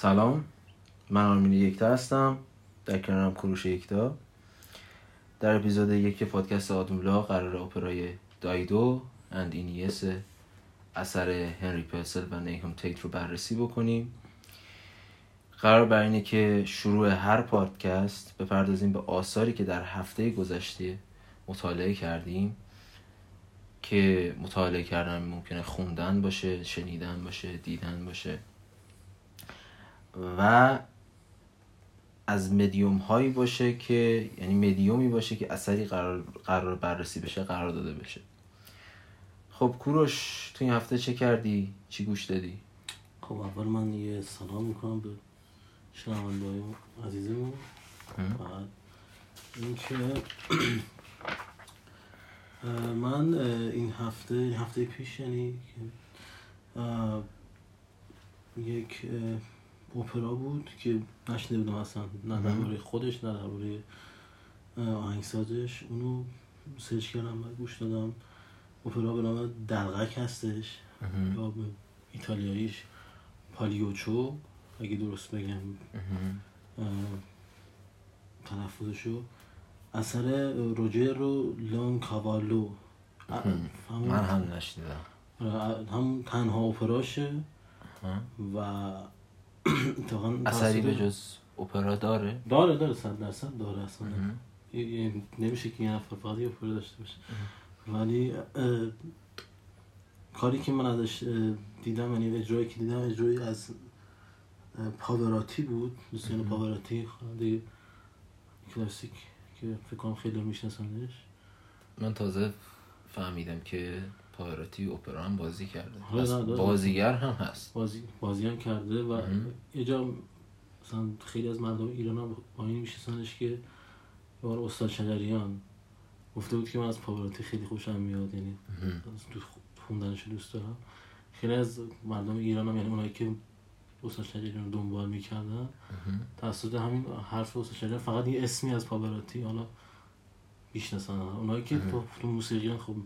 سلام. من آرمین یکتا هستم. در کنارم کروش یکتا. در اپیزود یک پادکست آدمولا قرار اپرای دایدو اند اینیس اثر هنری پرسل و نیهم تیت رو بررسی بکنیم. قرار بر اینه که شروع هر پادکست بپردازیم به آثاری که در هفته گذشته مطالعه کردیم که مطالعه کردن ممکنه خوندن باشه شنیدن باشه دیدن باشه. و از مدیوم هایی باشه که یعنی مدیومی باشه که اثری قرار, قرار بررسی بشه قرار داده بشه خب کوروش تو این هفته چه کردی؟ چی گوش دادی؟ خب اول من یه سلام می‌کنم به شنونده های عزیزمون بعد اینکه من این هفته این هفته پیش یعنی یک اپرا بود که نشنیده بودم اصلا نه درباره خودش نه درباره آهنگسازش. اونو سرچ کردم و گوش دادم. اپرا به نام دلغک هستش. یا به ایتالیاییش پالیوچو اگه درست بگم. تلفظشو. اثر روجرو لون کاوالو من هم نشنیدم. هم تنها اپراشه. و اثری به جز اپرا داره؟ داره داره صد درصد داره اصلا. نمیشه که یه نفر فقط یه اپرا داشته باشه. ولی کاری که من ازش دیدم یعنی اجرایی که دیدم اجرایی از پاوراتی بود. دوستان پاوراتی خانده کلاسیک که فکر کنم خیلی میشناسنش. من تازه فهمیدم که پاوراتی اپرا هم بازی کرده. بازیگر هم هست. بازی بازی هم کرده و یه جا مثلا خیلی از مردم ایران هم با این میشناسنش که بار استاد شجریان گفته بود که من از پاوراتی خیلی خوشم میاد یعنی خوندنش دوست دارم. خیلی از مردم ایران هم یعنی اونایی که استاد شجریان رو دنبال می‌کردن توسط همین حرف استاد شجریان فقط یه اسمی از پاوراتی حالا می‌شناسن. اونایی که تو موسیقی خب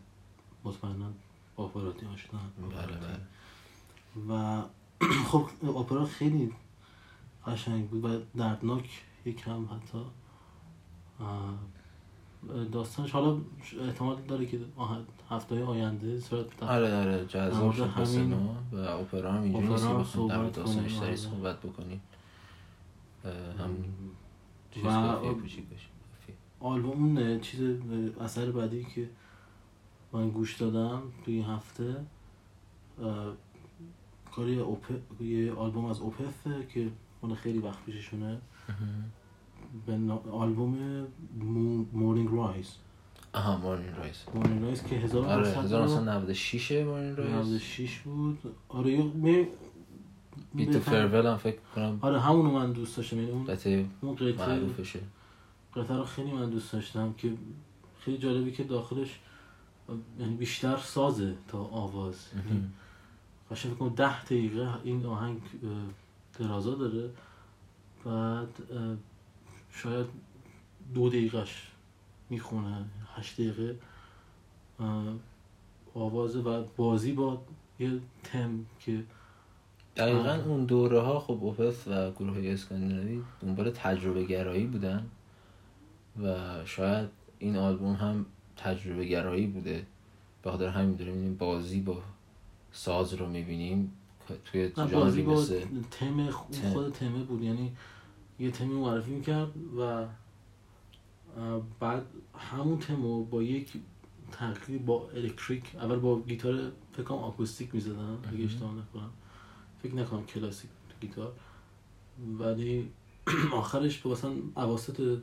مطمئنا با اپراتی آشنا بله بله. و خب اپرا خیلی قشنگ بود و دردناک یکم حتی. داستانش حالا احتمال داره که هفته آینده صورت آره آره جذاب شد همین و اپرا هم اینجوری نیست که بخوام در داستانش سرسری صحبت بکنیم. هم چیز و آلبوم چیز اثر بعدی که من گوش دادم توی این هفته کاری. یه آلبوم از Opeth ه که اون خیلی وقت پیششونه. به آلبوم Morningrise آها Morningrise Morningrise که 1996 Morningrise 96 بود. آره یه بیت فرول هم فکر کنم آره همونو من دوست داشتم. یعنی اون قطعه اون قطعه معروفشه. قطعه رو خیلی من دوست داشتم که خیلی جالبی که داخلش یعنی بیشتر سازه تا آواز. یعنی قشنگ فکر کنم ده دقیقه این آهنگ درازا داره. بعد شاید دو دقیقهش می‌خونه هشت دقیقه. آوازه و بازی با یه تم که دقیقا اون دوره ها خب اوپس و گروه های اسکاندیناوی دنبال تجربه گرایی بودن و شاید این آلبوم هم تجربه گرایی بوده. به خاطر همین داریم این بازی با ساز رو می‌بینیم. توی بازی با تم خود تمه بود. یعنی یه تمی معرفی می‌کرد و بعد همون تمو با یک تقریب با الکتریک اول با گیتار فکر کنم آکوستیک می‌زدن اگه اشتباه نکنم. فکر نکنم کلاسیک گیتار. ولی آخرش با مثلا اواسط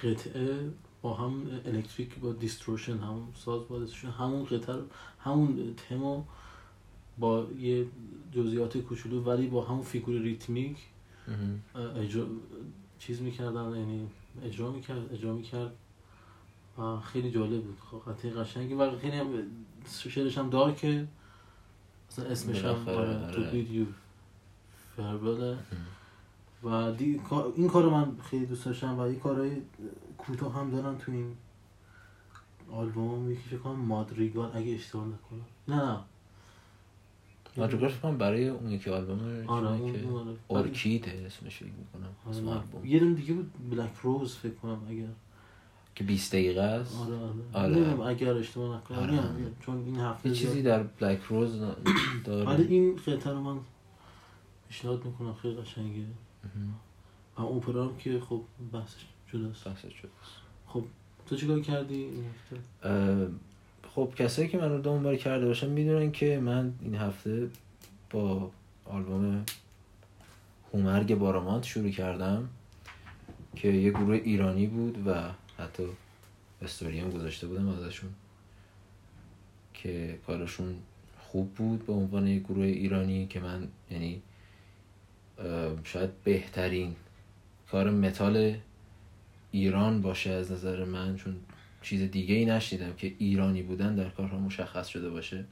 قطعه با هم الکتریک با distortion همون ساز با distortion همون قطعه همون تمو با یه جزئیات کوچولو ولی با همون فیگور ریتمیک اجرا چیز می‌کردن یعنی اجرا می‌کرد اجرا می‌کرد و خیلی جالب بود. خب، قطعه قشنگی و خیلی هم شعرش هم دار که مثلا اسمش هم تو بید یو فربله و دی... این کار من خیلی دوست داشتم و این کارهای کوتاه هم دارن تو این آلبوم یکی فکر کنم مادریگال اگه اشتباه نکنم نه نه مادریگال فکر کنم برای اون یکی آلبوم آره که اون اون آره. اورکید اسمش فکر می‌کنم آره، اسم. آلبوم یه دونه دیگه بود بلک روز فکر کنم اگر که 20 دقیقه است آره آره, آره. اگر اشتباه نکنم آره. میگم. چون این هفته یه چیزی در بلک روز داره آره این قطعه رو من پیشنهاد می‌کنم خیلی قشنگه. و اپرا هم که خب بحثش جداست. بحث شد خب تو چیکار کردی این هفته؟ اه، خب کسایی که من رو دنبال کرده باشن می‌دونن که من این هفته با آلبوم هومرگ بارامانت شروع کردم که یه گروه ایرانی بود و حتی استوری هم گذاشته بودم ازشون که کارشون خوب بود به عنوان یه گروه ایرانی که من یعنی شاید بهترین کار متال ایران باشه از نظر من چون چیز دیگه ای نشنیدم که ایرانی بودن در کارها مشخص شده باشه.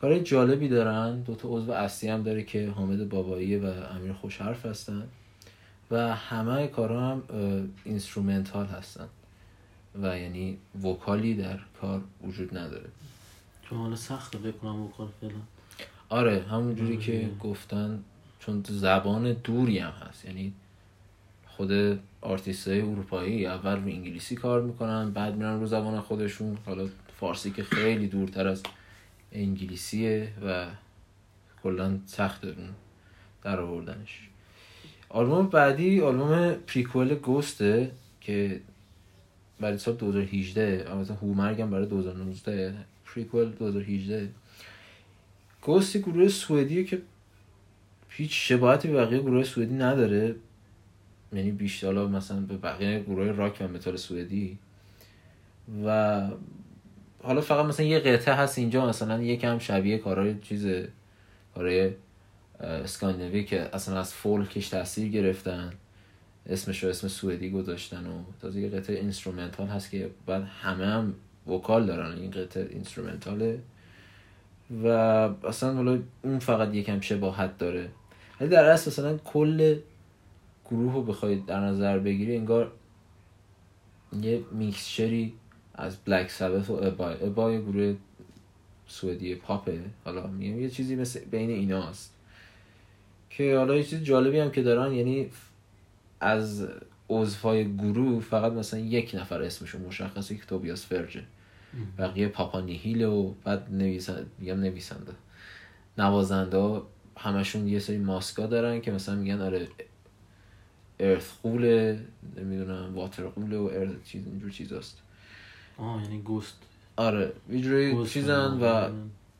کارهای جالبی دارن. دو تا عضو اصلی هم داره که حامد بابایی و امیر خوشحرف هستن و همه کارها هم instrumental هستن و یعنی vocal ی در کار وجود نداره. چون حالا سخته بکنم و کار فعلا. آره همون جوری آره. که گفتن چون زبان دوری هم هست. یعنی خود آرتیست های اروپایی اول رو انگلیسی کار می‌کنن بعد میرن رو زبان خودشون. حالا فارسی که خیلی دورتر از انگلیسیه و کلا سخت اون در آوردنش. آلبوم بعدی آلبوم Prequelle Ghost ه که برای سال 2018 البته هومرگ هم برای 2019 Prequelle 2018 Ghost یه گروه سوئدیه که هیچ شباهتی به بقیه گروه سوئدی نداره. یعنی بیشتر مثلا به بقیه گروه راک و متال سوئدی. و حالا فقط مثلا یه قطعه هست اینجا مثلا یکم شبیه کارهای چیز کارهای اسکاندیناوی که اصلا از فولکش تاثیر گرفتن. اسمش رو اسم سوئدی گذاشتن و تازه یه قطعه instrumental هست که بعد همه هم وکال دارن. این قطعه اینسترومنتاله. و اصلا حالا اون فقط یکم شباهت داره. ولی در اصل مثلا کل گروه رو بخواید در نظر بگیری انگار یه میکسچری از بلک سابت و ابا ابا یه گروه سوئدی پاپه. حالا میگم یه چیزی مثل بین ایناست که حالا یه چیز جالبی هم که دارن یعنی از عضوهای گروه فقط مثلا یک نفر اسمشون مشخصه که توبیاس فرجه بقیه پاپا نیهیل و بعد نویسنده میگم نویسنده. نوازنده همشون یه سری ماسکا دارن که مثلا میگن آره ارث قوله نمی‌دونم واتر قوله و ارث چیز اینجور چیزاست آه یعنی گوست آره یه جوری گوست چیزن و آره.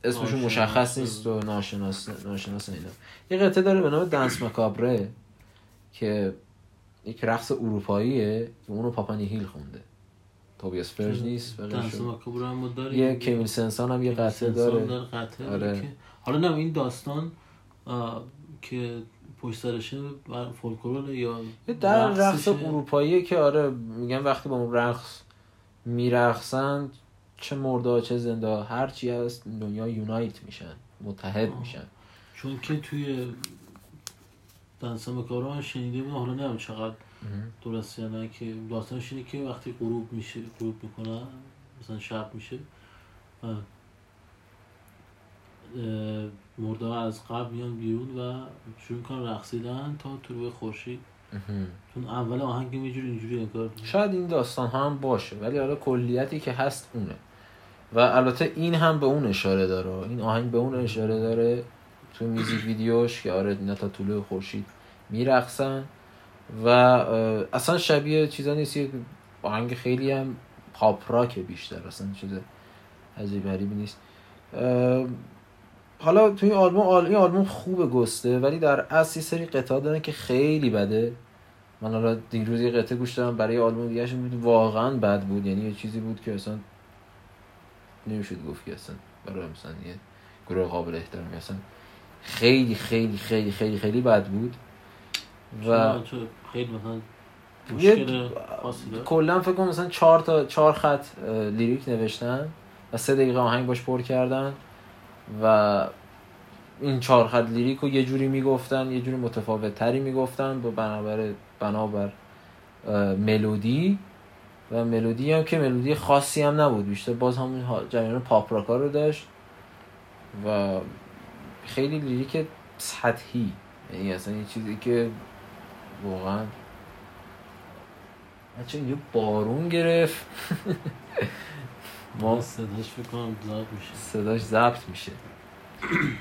اسمشون. مشخص نیست و ناشناس ناشناس اینا یه قطعه داره به نام دنس مکابره که یک رقص اروپاییه که اونو پاپا نیهیل خونده توبیاس فرج نیست دنس. ماکابور هم داریم یه کمیل سنسان هم یه قطعه داره داره قطعه آره. داره حالا نه این داستان که پشت سرشه فولکلور یا در رقص. اروپاییه که آره میگن وقتی با اون رقص میرقصن چه مرده چه زنده هر چی هست دنیا یونایت میشن متحد آه. میشن چون که توی دنس ماکابور من شنیده بودم حالا نمی‌دونم چقدر درسته یا نه که داستانش اینه که وقتی غروب میشه غروب می‌کنن مثلا شب میشه مرده از قبل میان بیرون و شروع می‌کنن رقصیدن تا طلوع خورشید. چون اول آهنگ اینجوری اینجوری انگار شاید این داستان ها هم باشه ولی حالا کلیتی که هست اونه. و البته این هم به اون اشاره داره. این آهنگ به اون اشاره داره تو میوزیک ویدیوش که آره اینا تا طلوع خورشید میرقصن. و اصلا شبیه چیزا نیست. یه آهنگ خیلی هم پاپ راک بیشتر. اصلا چیز عجیب غریبی نیست. حالا تو این آلبوم آل... این آلبوم خوبه گسته ولی در اصل یه سری قطعات دارن که خیلی بده. من حالا دیروز یه قطعه گوش دادم برای آلبوم دیگه بود واقعا بد بود. یعنی یه چیزی بود که اصلا نمی‌شد گفت که اصلا برای مثلا یه گروه قابل احترامی اصلا خیلی خیلی خیلی خیلی خیلی بد بود. و خیلی مثلا داره کلا فکر کنم مثلا چهار تا چهار خط لیریک نوشتن و سه دقیقه آهنگ باش پر کردن. و این چهار خط لیریک رو یه جوری می‌گفتن یه جوری متفاوت تری می‌گفتن با بنابر بنابر ملودی. و ملودی هم که ملودی خاصی هم نبود بیشتر باز ها- جریان پاپ راکا رو داشت و خیلی لیریک سطحی. یعنی اصلا یه چیزی که واقعا بچه اینجا بارون گرفت. ما صداش فکر کنم ضبط میشه. صداش ضبط میشه.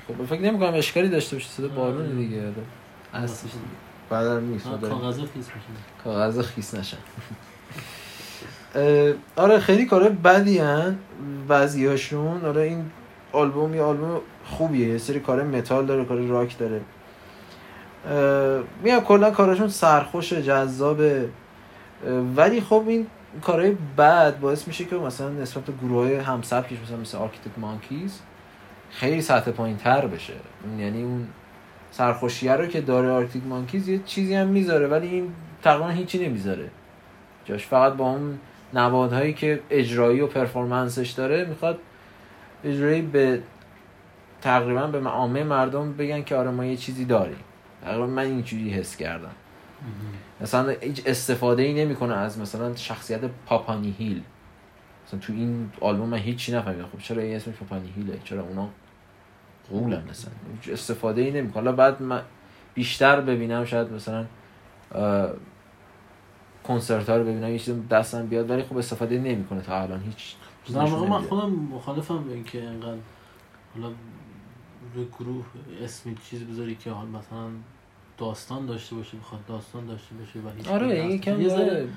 خب فکر نمی کنم اشکالی داشته باشه صدا بارون دیگه. آره. اصلش بعد نیست کاغذ خیس میشه. کاغذ خیس نشن. اه، آره خیلی کار بدی هن بعضی هاشون آره این آلبوم یه آلبوم خوبیه. یه سری کار متال داره کار راک داره. میگم کلا کارشون سرخوشه جذابه. اه، ولی خب این کارهای بد باعث میشه که مثلا نسبت به گروه های همسبکش مثلا مثل Arctic Monkeys خیلی سطح پایین تر بشه یعنی اون سرخوشیه رو که داره Arctic Monkeys یه چیزی هم می‌ذاره ولی این تقریبا هیچی نمی‌ذاره. جاش فقط با اون نمادهایی که اجرایی و performance ش داره می‌خواد اجرایی به تقریبا به عامه مردم بگن که آره ما یه چیزی داریم. تقریبا من اینجوری حس کردم. مثلا هیچ استفاده ای نمی‌کنه از مثلا شخصیت Papa Nihil. مثلا تو این آلبوم من هیچی نفهمیدم. خب چرا این اسمش Papa Nihil ه؟ چرا اونا قولن مثلا؟ هیچ استفاده ای نمی‌کنه. حالا بعد من بیشتر ببینم شاید مثلا کنسرت ها رو ببینم یه دستم بیاد ولی خب استفاده نمی‌کنه تا الان. هیچ در واقع من. خودم مخالفم به اینکه انقدر حالا روی گروه اسمی چیز بذاری که حال مثلا داستان داشته باشه بخواد داستان داشته باشه و هیچ آره یکم یه ذره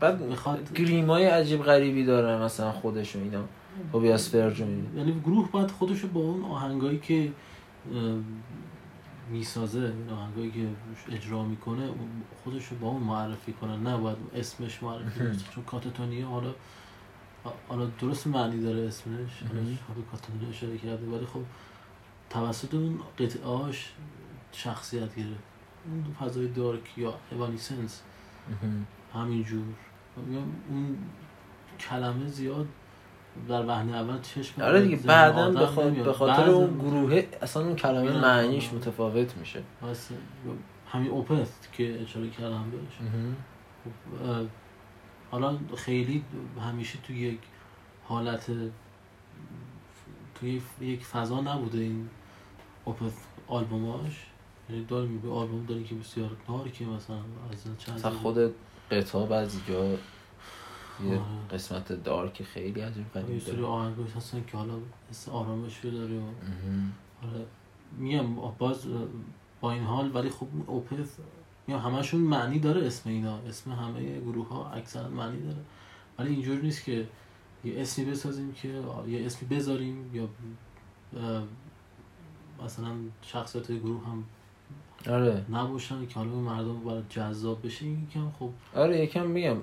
بعد می‌خواد گریمای عجیب غریبی داره مثلا خودش و اینا بابی اسپرج و اینا. یعنی گروه باید خودشو با اون آهنگایی که می‌سازه این آهنگایی که اجرا می‌کنه اون خودشو با اون معرفی کنه نه باید اسمش معرفی. کنه چون کاتاتونیه حالا حالا درست معنی داره اسمش. حالا کاتاتونیه اشاره کرده. ولی خب توسط اون قطعاش شخصیت گرفت. اون فضای دارک یا اوانیسنس مهم. همینجور. اون کلمه زیاد در وهله اول چشم آره دیگه بعدا به خاطر اون گروه اصلا اون کلمه. معنیش متفاوت میشه. همین اوپث که اشاره کردم بهش. خب، حالا خیلی همیشه تو یک حالت توی یک فضا نبوده این اوپث آلبوماش. یعنی داریم به آلبوم داریم که بسیار دارکه مثلا از چند مثلا. خود قطعه بعضی جا یه آره. قسمت دارک خیلی عجیب یه غریب سری آهنگاش هستن که حالا حس آرامش رو داره و مهم. آره میگم باز با این حال ولی خب اوپث میگم همشون معنی داره اسم اینا اسم همه گروه ها اکثرا معنی داره ولی اینجور نیست که یه اسمی بسازیم که یه اسمی بذاریم یا مثلا شخصیت گروه هم آره. نباشن که حالا به مردم برای جذاب بشه این یکم خب آره یکم میگم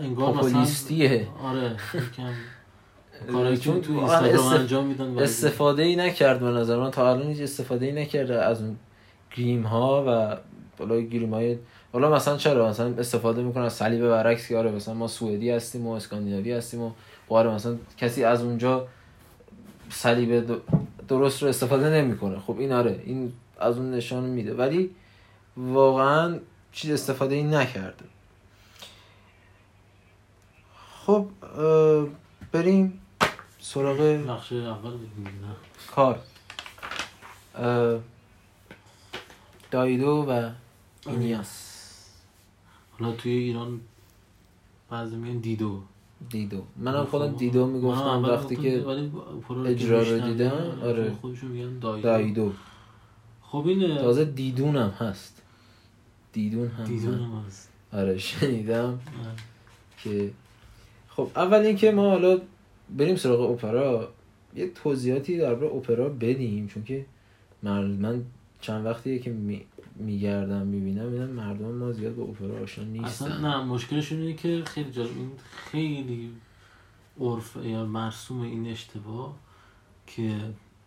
انگار پاپولیستیه. مثلا آره یکم کارایی چون که تو اینستاگرام انجام میدن استفاده ای نکرد به نظر من. تا الان هیچ استفاده ای نکرده از اون گریم ها و بالا گریم های حالا مثلا چرا؟ مثلا استفاده می‌کنه از صلیب برعکس که آره مثلا ما سوئدی هستیم و اسکاندیناوی هستیم و آره مثلا کسی از اونجا صلیب درست رو استفاده نمی‌کنه. خب این آره این از اون نشان میده. ولی واقعا چیز استفاده ای نکرده خب بریم سراغ نقش اول کار. دایدو و اینیاس. حالا توی ایران بعضی میگن دیدو. دیدو. منم خودم دیدو منم می‌گفتم وقتی که دیدو، رو اجرا رو دیدم، آره. چون خودشون میگن دایدو. خب این تازه دیدونم هست. دیدون هم دیدو من- هم هست. آره شنیدم. که خب اول اینکه ما حالا بریم سراغ اپرا. یه توضیحاتی درباره اپرا بدیم چون که من چند وقتیه که می... میگردم می‌بینم مردم ما زیاد با اپرا آشنا نیستن. اصلا نه مشکلشون اینه که خیلی جالب این خیلی عرف یا مرسوم این اشتباه که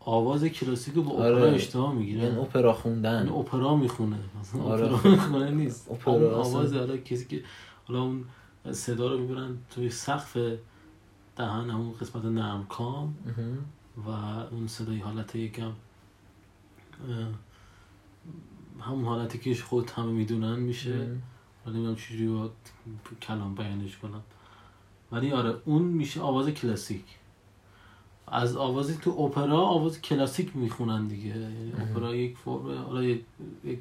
آواز کلاسیک رو با اپرا آره. اشتباه می‌گیره یعنی اپرا خوندن این اپرا می‌خونه مثلا آره. اپرا می‌خونه نیست اپرا. آواز حالا کسی که حالا اون صدا رو می‌برن توی سقف دهن همون قسمت نرم کام. و اون صدای حالت یکم همون حالتی که خود همه می‌دونن میشه. حالا نمی‌دونم چجوری باید کلام بیانش کنم ولی آره اون میشه آواز کلاسیک از آوازی تو اپرا آواز کلاسیک می‌خونن دیگه یعنی. اپرا یک فرم حالا یک, یک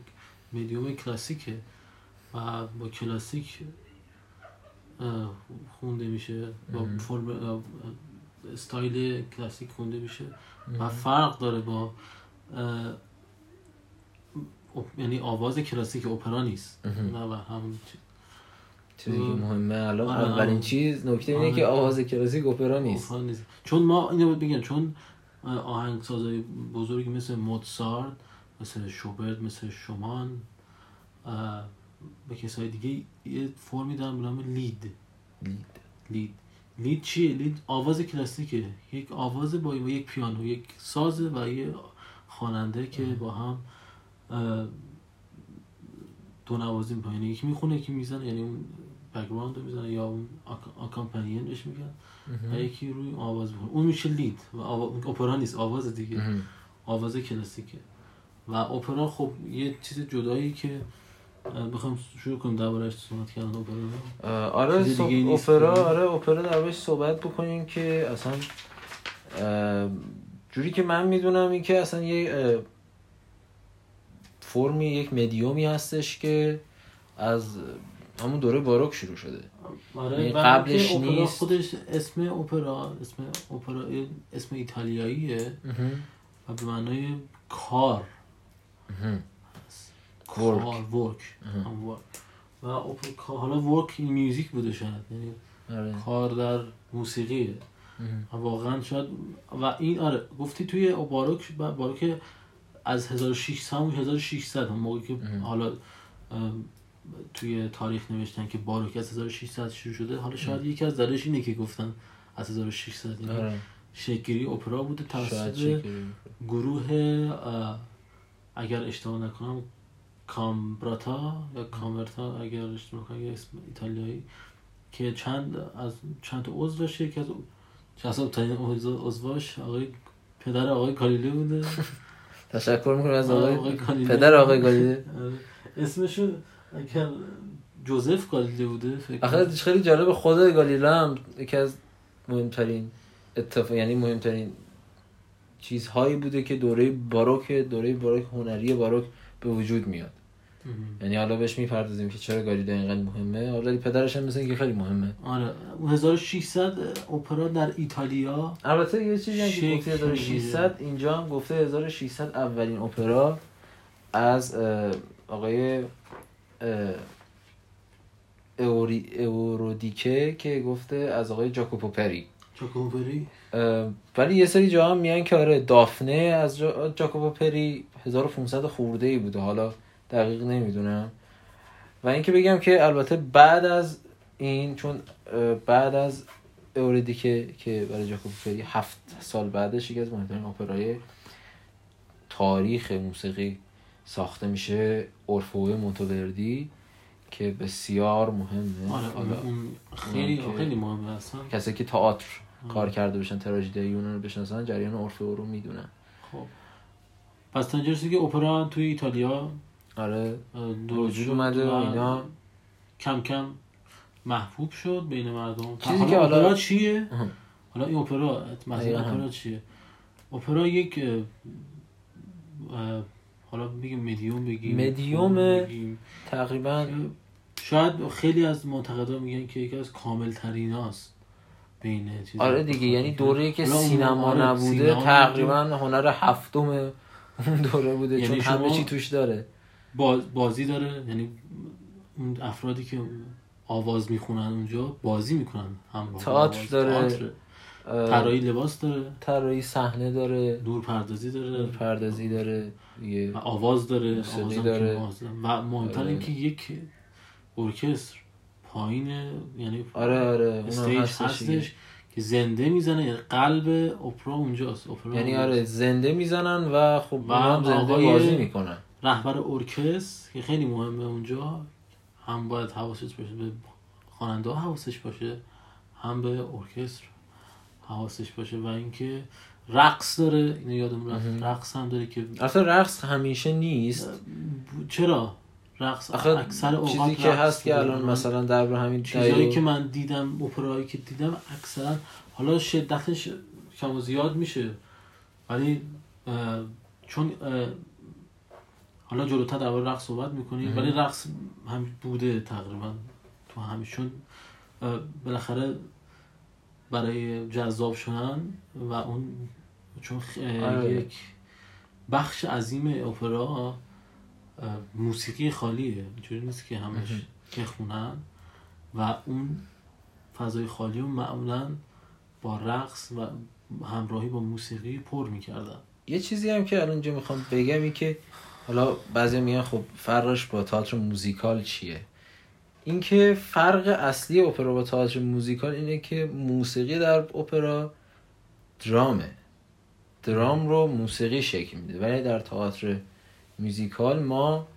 مدیوم کلاسیکه و با کلاسیک خونده میشه با. فرم استایل کلاسیک خونده میشه و. فرق داره با یعنی آواز کلاسیک اپرا نیست. نه و همون چیزی که مهمه الان آره، اولین. چیز نکته اینه آره. که آواز کلاسیک اپرا نیست نیست چون ما اینو بگم چون آهنگسازای بزرگی مثل موتسارت مثل شوبرت مثل شومان به کسای دیگه یه فرمی دارن به نام Lied Lied. Lied Lied چیه؟ Lied آواز کلاسیکه یک آواز با یک پیانو یک ساز و یه خواننده که با هم دو نوازی می‌کنه یعنی یکی می‌خونه یکی می‌زنه یعنی اون background رو می‌زنه یا اون accompanying بهش میگن. و. یکی روی آواز می‌خونه اون میشه Lied و آوا... اپرا نیست آواز دیگه. آواز کلاسیکه. و اپرا خب یه چیز جدایی که بخوام شروع کنیم دربارهش صحبت کردن اپرا آره نیست اپرا آره اپرا دربارش صحبت بکنیم که اصلا جوری که من می‌دونم این که اصلا یه فرمی یک مدیومی هستش که از همون دوره باروک شروع شده آره یعنی قبلش نیست. خودش اسم اپرا اسم اپرا اسم ایتالیاییه و به معنای کار. کار. ورک. و حالا ورک این میوزیک بوده شاید یعنی آره کار در. و واقعا شاید و این آره گفتی توی باروک باروک از 1600 همون 1600 هم موقعی که. حالا توی تاریخ نوشتن که باروک از 1600 شروع شده. حالا شاید یکی از دلیلش اینه که گفتن از 1600 یعنی آره. اپرا بوده. توسط. گروه اگر اشتباه نکنم کامبراتا یا کامرتا اگر اشتباه نکنم یه اسم ایتالیایی که چند از چند تا عضو داشته یکی از جذاب ترین عضو- عضواش آقای پدر آقای کالیله بوده. تشکر می‌کنم از آقای آقای کالیله. پدر آقای گالیله آره. اگر جوزف کالیله بوده فکر. خیلی جالب خود گالیله هم یکی از مهمترین اتفاق یعنی مهمترین چیزهایی بوده که دوره باروک دوره باروک هنری باروک به وجود میاد. یعنی حالا بهش می‌پردازیم که چرا گالیله اینقدر مهمه. حالا پدرش هم مثل اینکه خیلی مهمه. آره. اون 1600 اپرا در ایتالیا. البته یه چیزی هم که گفته 1600 اینجا هم گفته 1600 اولین اپرا از آقای اورودیکه که گفته از آقای جاکوپو پری. چاکوبری اه، ولی یه سری جا هم میگن که آره دافنه از جا... جاکوبو پری 1500 خورده ای بوده. حالا دقیق نمی‌دونم. و اینکه بگم که البته بعد از این چون بعد از اوریدیکه که برای جاکوبو پری هفت سال بعدش یکی از مهمترین اپرای تاریخ موسیقی ساخته میشه اورفوه مونتووردی که بسیار مهمه. آره آره خیلی خیلی مهمه اصلا. کسایی که تئاتر کار کرده باشن تراژدی یونان رو بشناسن جریان اورفئو رو می‌دونن. خب. پس تا که اپرا توی ایتالیا آره. وجود اومده و اینا. کم کم محبوب شد بین مردم. چیزی که حالا- اپرا چیه. حالا این اپرا مثلا. اپرا چیه؟ اپرا یک حالا بگیم مدیوم بگیم مدیوم بگیم. تقریبا شاید خیلی از منتقدا میگن که یکی از کامل تریناست بین چیز آره دیگه یعنی دوره که سینما آره، نبوده سینما تقریبا هنر هفتم اون دوره بوده یعنی چون همه چی توش داره باز- بازی داره یعنی اون افرادی که آواز می‌خونن اونجا بازی می‌کنن هم تئاتر. داره. تئاتر. طراحی لباس داره؟ طراحی صحنه داره. نور پردازی داره؟ پردازی داره و آواز داره. آوازم داره. که آواز داره. و مهمتر آره. اینکه یک ارکستر پایین یعنی آره آره استیج هستش که زنده می‌زنه. یعنی قلب اپرا اونجاست. اپرا یعنی اونجاست. آره زنده می‌زنن و خب و هم زنده بازی می‌کنن. رهبر ارکستر که خیلی مهمه اونجا هم باید حواسش باشه به خواننده حواسش باشه هم به ارکستر. حواسش باشه و اینکه رقص داره اینو یادم رفت. رقص هم داره که اصلا رقص همیشه نیست چرا رقص اکثر اوقات چیزی که هست که. الان مثلا در همین چیزایی که من دیدم اپرایی که دیدم اکثرا حالا شدتش کم و زیاد میشه ولی اه، چون اه، حالا جلوتر در رقص صحبت می‌کنیم. ولی رقص هم بوده تقریبا تو همه چون اه، بالاخره برای جذاب شدن و اون چون آره. یک بخش عظیم اپرا موسیقی خالیه اینجوری نیست که همش. بخونن و اون فضای خالی رو معمولا با رقص و همراهی با موسیقی پر می‌کردن یه چیزی هم که الان اینجا می‌خوام بگم این که حالا بعضی میگن خب فرقش با تئاتر موزیکال چیه اینکه فرق اصلی اپرا با تئاتر موزیکال اینه که موسیقی در اپرا درامه. درام رو موسیقی شکل میده. ولی در تئاتر موزیکال ما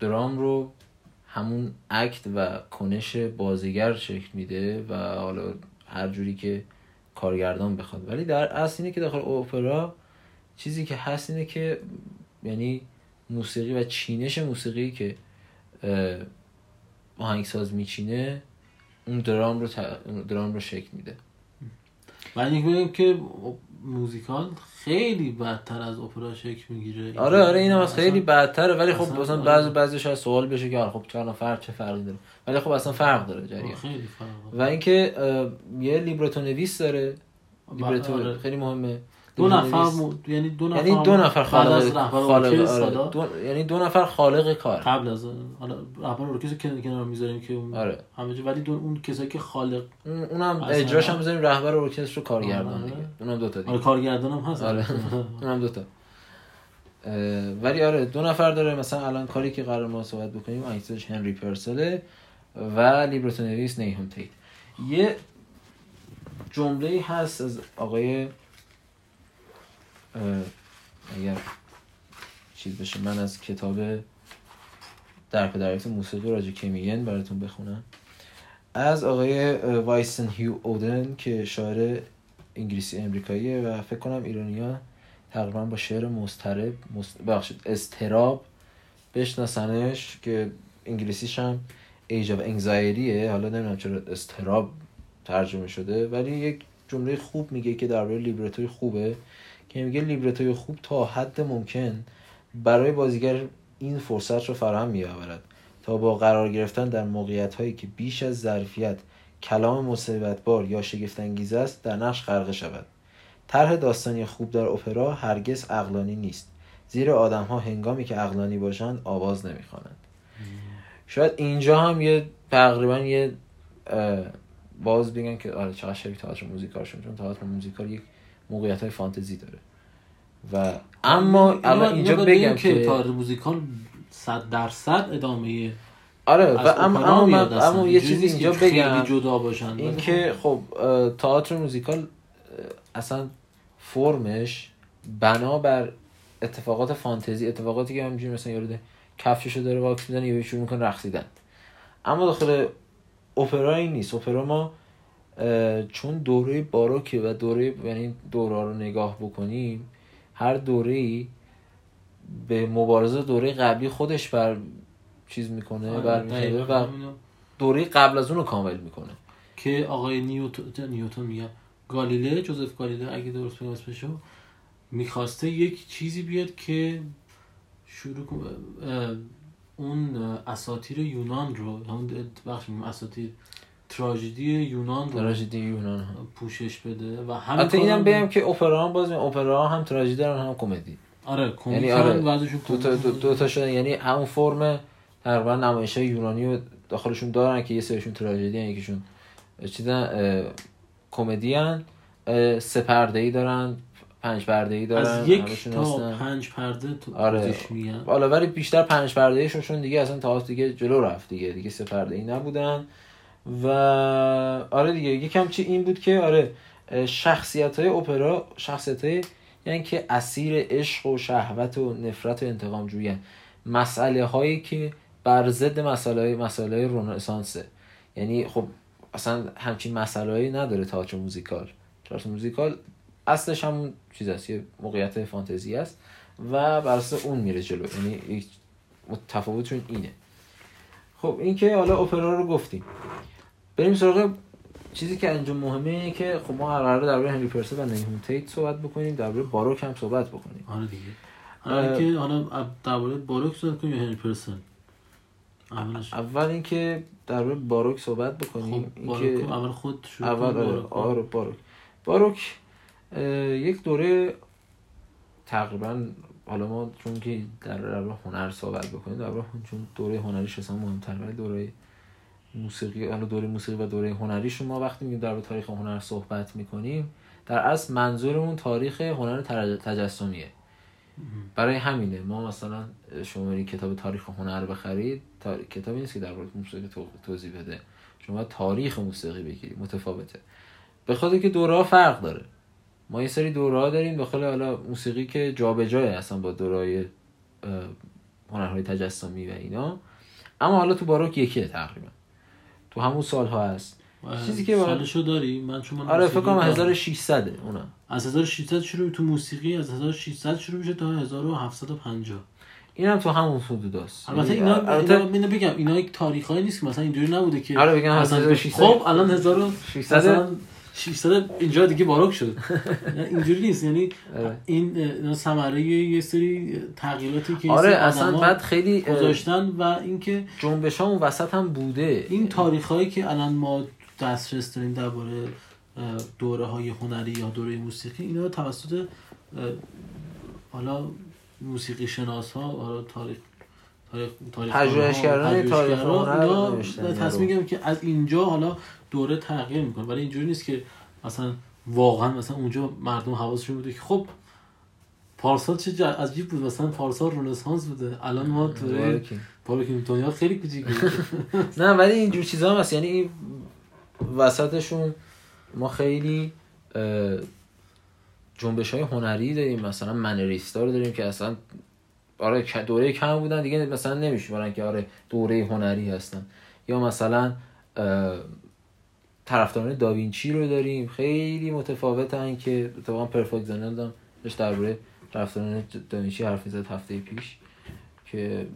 درام رو همون اکت و کنش بازیگر شکل میده و حالا هر جوری که کارگردان بخواد. ولی در اصل اینه که داخل اپرا چیزی که هست اینه که یعنی موسیقی و چینش موسیقی که آهنگساز میچینه اون درام رو درام رو شکل میده. اینکه بگم که موزیکال خیلی بدتر از اپرا شکل می‌گیره. آره آره این هم از خیلی بدتره ولی خب مثلا آره. بعضی بعضی شاید سوال بشه که آره خب چرا فرق چه فرقی داره؟ ولی خب اصلا فرق داره جریان. خیلی فرق و اینکه یه لیبرتو نویس داره. لیبرتو آره. خیلی مهمه. دو نفر. مو... یعنی دو نفر یعنی دو نفر بعد از خالق خالق آره. دو... یعنی دو نفر خالق کار. قبل از حالا رهبر ارکستر کنار کنار می‌ذاریم که اون آره. همه جا ولی دو اون کسایی که خالق اون اونم اجراش هم بذاریم رهبر ارکستر و کارگردان آره. دیگه. اونم دو تا دیگه. آره کارگردان هم هست. آره. اونم دو تا. ولی آره دو نفر داره. مثلا الان کاری که قرار ما صحبت بکنیم آهنگسازش هنری پرسله و لیبرتو نویس نیهم تیت. یه جمله هست از آقای اگر چیز بشه من از کتاب درک و دریافت موسیقی راجع کمیین براتون بخونم. از آقای وایسن هیو اودن که شاعر انگلیسی امریکاییه و فکر کنم ایرانیا تقریبا با شعر مسترب مست... ببخشید استراب بشناسنش که انگلیسیش هم ایج of انگزایریه حالا نمی‌دونم چرا استراب ترجمه شده ولی یک جمله خوب میگه که درباره لیبرتوی خوبه. که میگه لیبرتوی خوب تا حد ممکن برای بازیگر این فرصت رو فراهم میآورد. تا با قرار گرفتن در موقعیت هایی که بیش از ظرفیت کلام مصیبتبار یا شگفتانگیز است در نقش غرقه شود. طرح داستانی خوب در اپرا هرگز عقلانی نیست. زیرا آدم ها هنگامی که عقلانی باشند آواز نمی‌خوانند. شاید اینجا هم یه تقریبا یه باز بگن که آره چقدر شبیه تئاتر موزیکالشون چون تئاتر موزیکال یک موقعیت های فانتزی داره. و اما الان اینجا بگم که تئاتر موزیکال صد درصد ادامه آره و اما اما. اما یه چیزی اینجا بگم. جدا باشن. این ولی که خب تئاتر موزیکال اصلا فرمش بنا بر اتفاقات فانتزی اتفاقاتی که همینجوری مثلا یارو کفششو داره واکس می‌زنه یا شروع می‌کنه رقصیدن. اما داخل اپرا این نیست. اپرا ما چون دوره باروکه و دوره یعنی دوره رو نگاه بکنیم هر دوره به مبارزه دوره قبلی خودش بر چیز می‌کنه آره، دقیقاً و. دوره قبل از اون رو کامل می‌کنه که آقای نیوتن نیوتن میگم گالیله جوزف گالیله اگه درست بگم اسمشو می‌خواسته یک چیزی بیاد که شروع اون اساطیر یونان رو همون بخش میگم اساطیر تراژدی یونان رو تراژدی یونان. ها پوشش بده و همین حتی اینم بگم که اپرا هم باز اپرا هم تراژدی دارن هم کمدی. آره کمدی یعنی آره، دو تا, دو, دو تا شده یعنی همون فرم تقریبا نمایش یونانی رو داخلشون دارن که یه سریشون تراژدی هن یکیشون چیزن کمدی اه، سه پرده ای دارن پنج پرده ای دارن از یک تا هستن. پنج پرده تو آره. میگن. حالا ولی بیشتر پنج پرده ایشون چون دیگه اصلا تئاتر دیگه جلو رفت دیگه. دیگه سه پرده ای نبودن. و آره دیگه یکم چی این بود که آره شخصیت های اپرا شخصیت های یعنی که اسیر عشق و شهوت و نفرت و انتقام جویان مسئله هایی که بر ضد مسئله مسئله رنسانسه. یعنی خب اصلا همچین مسئله هایی نداره تئاتر موزیکال. تئاتر موزیکال اصلش همون چیز است یه موقعیت فانتزی است و بر اساس اون میره جلو. یعنی تفاوتشون اینه. خب این که حالا اپرا رو گفتیم. بریم سراغ چیزی که اینجا مهمه اینه که خب ما قراره درباره هنری پرسه و نیهون تیت صحبت بکنیم درباره باروک هم صحبت بکنیم. آره دیگه. حالا که حالا درباره باروک صحبت کنیم یا هنری پرسن اولش. اول اینکه درباره باروک صحبت بکنیم. خب باروک اول خود شروع اول. آره باروک. آره باروک. باروک یک دوره تقریبا حالا ما چون که در درباره هنر صحبت بکنیم درباره هن- چون دوره هنریش اصلا مهمتر ولی دوره موسیقی حالا دوره موسیقی و دوره هنریش رو ما وقتی میگیم در تاریخ هنر صحبت می‌کنیم در اصل منظورمون تاریخ هنر تجسمیه. برای همینه. ما مثلا شما برید کتاب تاریخ هنر بخرید تا... کتابی نیست که در مورد موسیقی تو... توضیح بده. شما تاریخ موسیقی بگیرید. متفاوته. به خاطر که دوره فرق داره. ما یه سری دوره داریم داخل حالا موسیقی که جابجاه اصلا با دوره هنرهای تجسمی و اینا. اما حالا تو باروک یکیه تقریبا. تو همون سال ها هست چیزی که سالشو داری؟ من چون من آره فکر کنم دارم. 1600 اونا. از 1600 شروع تو موسیقی از 1600 شروع میشه تا 1750 این هم تو همون حدود هست البته اینا البته اینا بگم اینا یک تاریخایی نیست که مثلا اینجوری نبوده که آره بگم مثلا 1600 خب الان 1000 600 مثلا 600 اینجا دیگه باروک شد. یعنی اینجوری نیست. یعنی آره. این ثمره یه سری تغییراتی که آره اصلا بعد خیلی گذاشتن و اینکه جنبش ها اون وسط هم بوده. این تاریخهایی که الان ما دسترس داریم درباره دوره های هنری یا دوره موسیقی اینا توسط حالا موسیقی شناس ها حالا تاریخ تاریخ تاریخ پژوهشگران تاریخ هنر اینا نوشتن. اینا تصمیم که از اینجا حالا دوره تغییر می‌کنه. ولی اینجوری نیست که مثلا واقعا مثلا اونجا مردم حواسشون بوده که خب پارسال چه عجیب بود. مثلا پارسال رنسانس بوده. الان ما دوره. باروک دنیا خیلی کوچیکه نه ولی اینجور چیزا هم هست. یعنی وسطشون ما خیلی جنبش های هنری داریم. مثلا منریستا رو داریم که اصلا آره دوره کم بودن. دیگه مثلا نمیشمارن که آره دوره هنری هستن. یا مثلا طرفداران داوینچی رو داریم. خیلی متفاوتن که اتفاقا پرفکت زنل هم داشت درباره طرفداران داوینچی حرف می‌زد هفته پیش که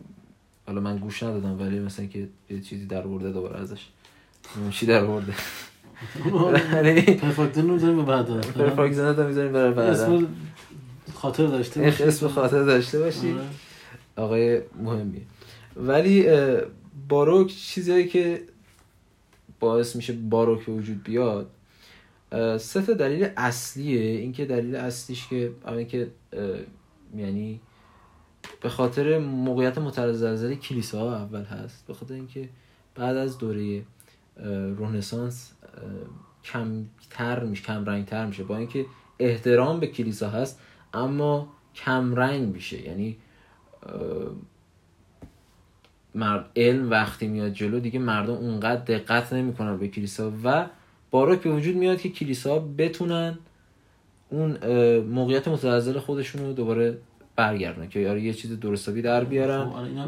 حالا من گوش ندادم ولی مثلا که یه چیزی در ورده دوباره ازش. چی در ورده. ولی پرفکتن رو داریم به بعد پرفکت زنل می‌ذاریم برای بعدا اسم خاطر داشته باشی. اسم خاطر داشته باشی. آره. آقای مهمیه. ولی باروک چیزایی که باعث میشه باروک به وجود بیاد. سه تا دلیل اصلیه. اینکه دلیل اصلیش که اول که اه، یعنی به خاطر موقعیت متزلزل کلیساها اول هست. به خاطر اینکه بعد از دوره رنسانس کمتر میشه کم رنگتر میشه. با اینکه احترام به کلیسا هست اما کم رنگ میشه. یعنی مرد علم وقتی میاد جلو دیگه مردم اونقدر دقت نمی‌کنن به کلیسا و باروک به وجود میاد که کلیسا بتونن اون موقعیت متزلزل خودشون رو دوباره برگردن که یاره یه چیز درستابی در بیارن خب، آره، اینا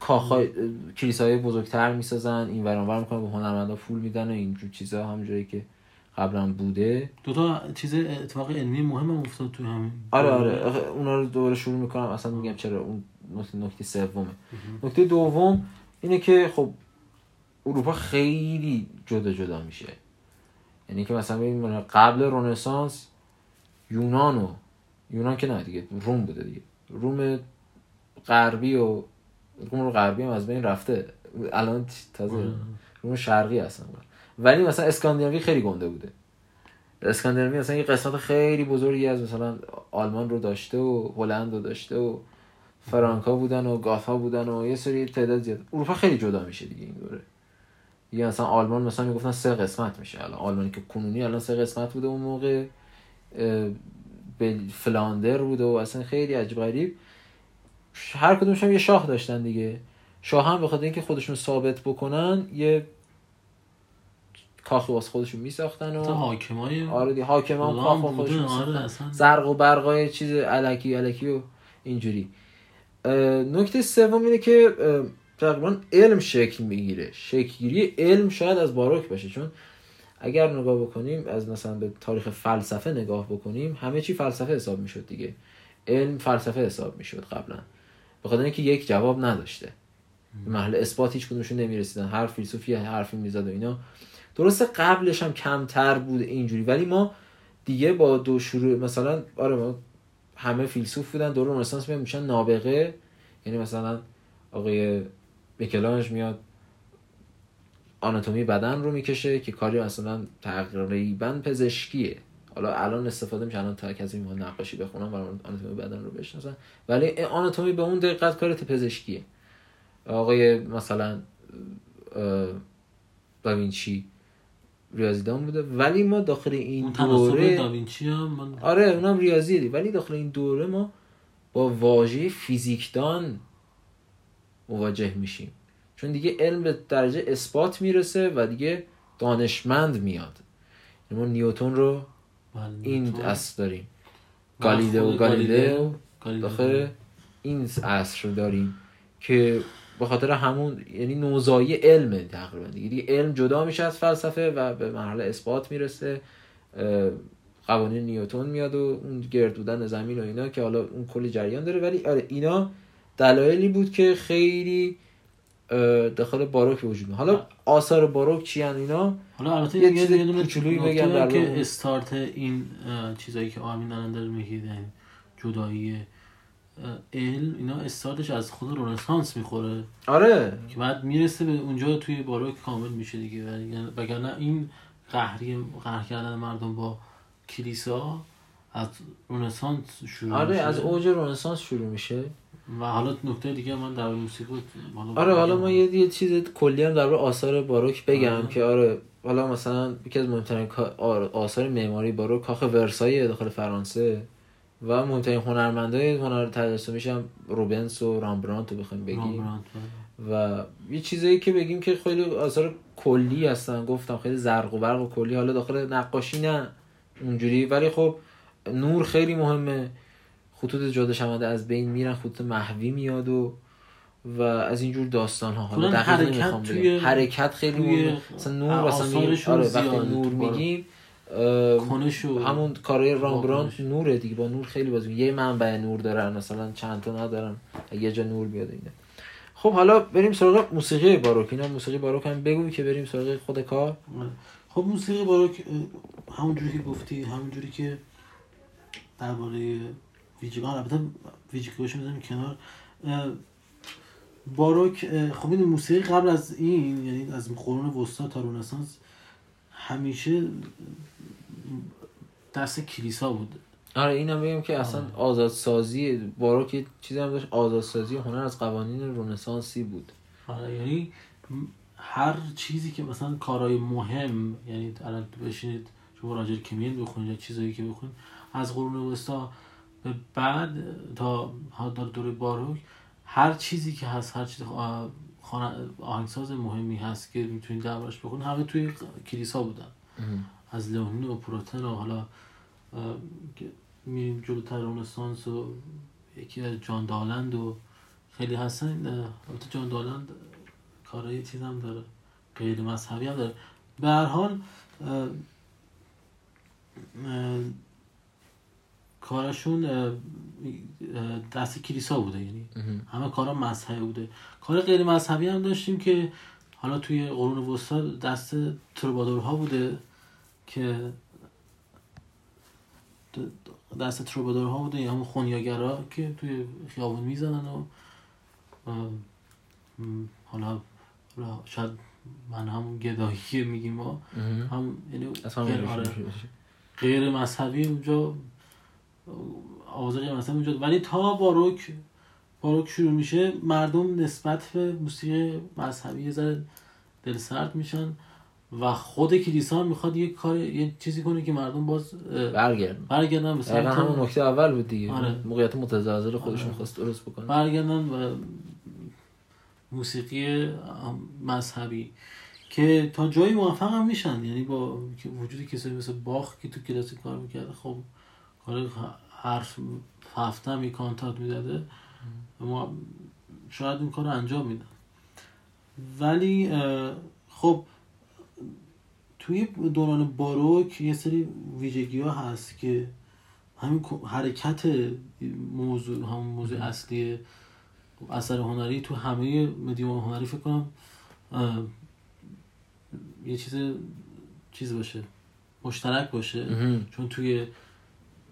کاخهای کلیساهای بزرگتر می‌سازن این ورانور می‌کنن به هنرمندا پول میدن و اینجور چیزا همونجوری که قبلا بوده. دو تا چیز اتفاق علمی مهم هم افتاد تو همین. آره آره اونا رو دوباره شروع می‌کنم اصلا میگم چرا اون نکته سومه. نکته دوم اینه که خب اروپا خیلی جدا جدا میشه. یعنی که مثلا ببین قبل رنسانس یونان و یونان که نه دیگه روم بوده دیگه. روم غربی و روم غربی هم از بین رفته. الان تازه. روم شرقی هستن. ولی مثلا اسکاندیناوی خیلی گنده بوده. اسکاندیناوی مثلا یه قسمت خیلی بزرگی از مثلا آلمان رو داشته و هلند رو داشته و فرانکا بودن و گاتا بودن و یه سری تعداد زیاد. اروپا خیلی جدا میشه دیگه این دوره. دیگه مثلا آلمان مثلا می‌گفتن سه قسمت میشه. الان آلمانی که کنونی الان سه قسمت بوده اون موقع فلاندر بوده و اصلا خیلی عجیب غریب. هر کدومش هم یه شاه داشتن دیگه. شاه هم به خاطر اینکه خودشون ثابت بکنن یه کاخی واسه خودشون میساختن و تا حاکمای آره دی حاکمان کاخ خودشون آره،. زرق و برقای چیز علکی علکی و اینجوری. نکته سوم اینه که تقریبا علم شکل می‌گیره. شکلگیری علم شاید از باروک باشه چون اگر نگاه بکنیم از مثلا به تاریخ فلسفه نگاه بکنیم همه چی فلسفه حساب می‌شد دیگه. علم فلسفه حساب می‌شد قبلا. به خاطر اینکه یک جواب نداشته. محل اثبات هیچ کدومشون نمی‌رسیدن. هر فیلسوفی حرفی می‌زد و اینا. درسته قبلش هم کمتر بود اینجوری ولی ما دیگه با دو شروع مثلا آره ما همه فیلسوف بودن دور رنسانس میاد میشن نابغه. یعنی مثلا آقای میکلانج میاد آناتومی بدن رو می‌کشه که کاری مثلا تقریبا پزشکیه. حالا الان استفاده میشه الان تا کسی می‌خواد نقاشی بخونم برای آناتومی بدن رو بشناسن. ولی آناتومی به اون دقت کار پزشکیه. آقای مثلا داوینچی ریاضیدان بوده. ولی ما داخل این دوره داوینچی هم من... آره اونم ریاضی دی. ولی داخل این دوره ما با واژه فیزیکدان مواجه میشیم. چون دیگه علم به درجه اثبات می‌رسه و دیگه دانشمند میاد. ما نیوتون رو این اصل داریم. گالیلئو گالیلئو. داخل این اصل رو داریم که به خاطر همون یعنی نوزایی علمه تقریبا. دیگه علم جدا میشه از فلسفه و به مرحله اثبات می‌رسه. قوانین نیوتون میاد و اون گردودن زمین و اینا که حالا اون کلی جریان داره. ولی آره اینا دلایلی بود که خیلی داخل باروک وجود حالا آثار باروک چی اینا؟ حالا البته یه چیزی کوچولویی بگم که استارت این چیزایی که آمین الان داره میگه جدایی علم اینا استارتش از خود رنسانس می‌خوره. آره. که بعد می‌رسه به اونجا توی باروک کامل میشه دیگه. وگرنه این قهری قهر کردن مردم با کلیسا از رنسانس شروع آره میشه. از اوج رنسانس شروع میشه. و حالا نکته دیگه من در موسیقی آره حالا ما یه, یه چیز کلی هم در آثار باروک بگم آره. که آره حالا مثلا یکی از مهمترین آثار معماری باروک کاخ ورسای داخل فرانسه. و مهمترین هنرمندای هنر تجسمی میشم روبنس و رامبرانت رو بخوایم بگیم. و یه چیزایی که بگیم که خیلی آثار کلی هستن. گفتم خیلی زرق و برق و کلی. حالا داخل نقاشی نه. اونجوری. ولی خب نور خیلی مهمه. خطوط جاده شونده از بین میرن. خطوط محوی میاد و و از اینجور داستان ها حالا حرکت توی حرکت خیلی مهمه. مثلا نور مثلا آره وقتی نور میگیم کنشو همون کارهای رامبرانت نوره دیگه. با نور خیلی بازی یه منبع نور دارن مثلا چند تا ندارن. یه جا نور بیاد اینه خب حالا بریم سراغ موسیقی باروک. اینا موسیقی باروک هم بگو که بریم سراغ خود کار. خب موسیقی باروک همونجوری که گفتی همونجوری که درباره ویژگان البته ویژگیاش می‌ذاریم کنار. باروک خب این موسیقی قبل از این یعنی از قرون وسطا تا رنسانس همیشه دست کلیسا بود آره اینم بگم که اصلا. آزادسازی باروک چیزی هم داشت آزادسازی هنر از قوانین رنسانسی بود آره یعنی هر چیزی که مثلا کارهای مهم یعنی الان بشینید شما راجر کمین بخونید یا چیزایی که بخونید از قرون وسطا به بعد تا دور باروک هر چیزی که هست هر چیز آهنگساز مهمی هست که می‌تونید دربارش بخونید. همه توی کلیسا بودن. از لئونین و پروتن و حالا میریم جلوتر رونسانس و یکی از جان دالند و خیلی هستن. البته جان دالند کارهای چیز هم داره. غیر مذهبی هم داره. به هر حال کارشون دست کلیسا بوده یعنی همه کارا مذهبی بوده. کار غیر مذهبی هم داشتیم که حالا توی قرون وسطا دست تروبادورها بوده که دست تروبادورها بوده یا همون خونیاگرا که توی خیابون می‌زنن و حالا شاید من همون گدایی میگیم ما هم یعنی آره. غیر مذهبی اونجا آوازه غیر مذهبی اونجا ولی تا باروک باروک شروع میشه مردم نسبت به موسیقی مذهبی یه ذره دلسرد میشن و خود کلیسا می‌خواد یه کار یه چیزی کنه که مردم باز برگردن. برگردن به همون نکته اول بود دیگه. آره. موقعیت متزلزل خودشون آره. خواست درست بکنه. برگردن و موسیقی مذهبی که تا جایی موفق هم میشن. یعنی با وجود کسایی مثل باخ که تو کلاسیک کار می‌کرده خب کار حرف هفته هم کانتات می‌داده. ما شاید این کار رو انجام میدن ولی خب توی دوران باروک یه سری ویژگی ها هست که همین حرکت موضوع همون موضوع اصلی اثر هنری تو همه مدیوم هنری فکر کنم یه چیز چیز باشه مشترک باشه. چون توی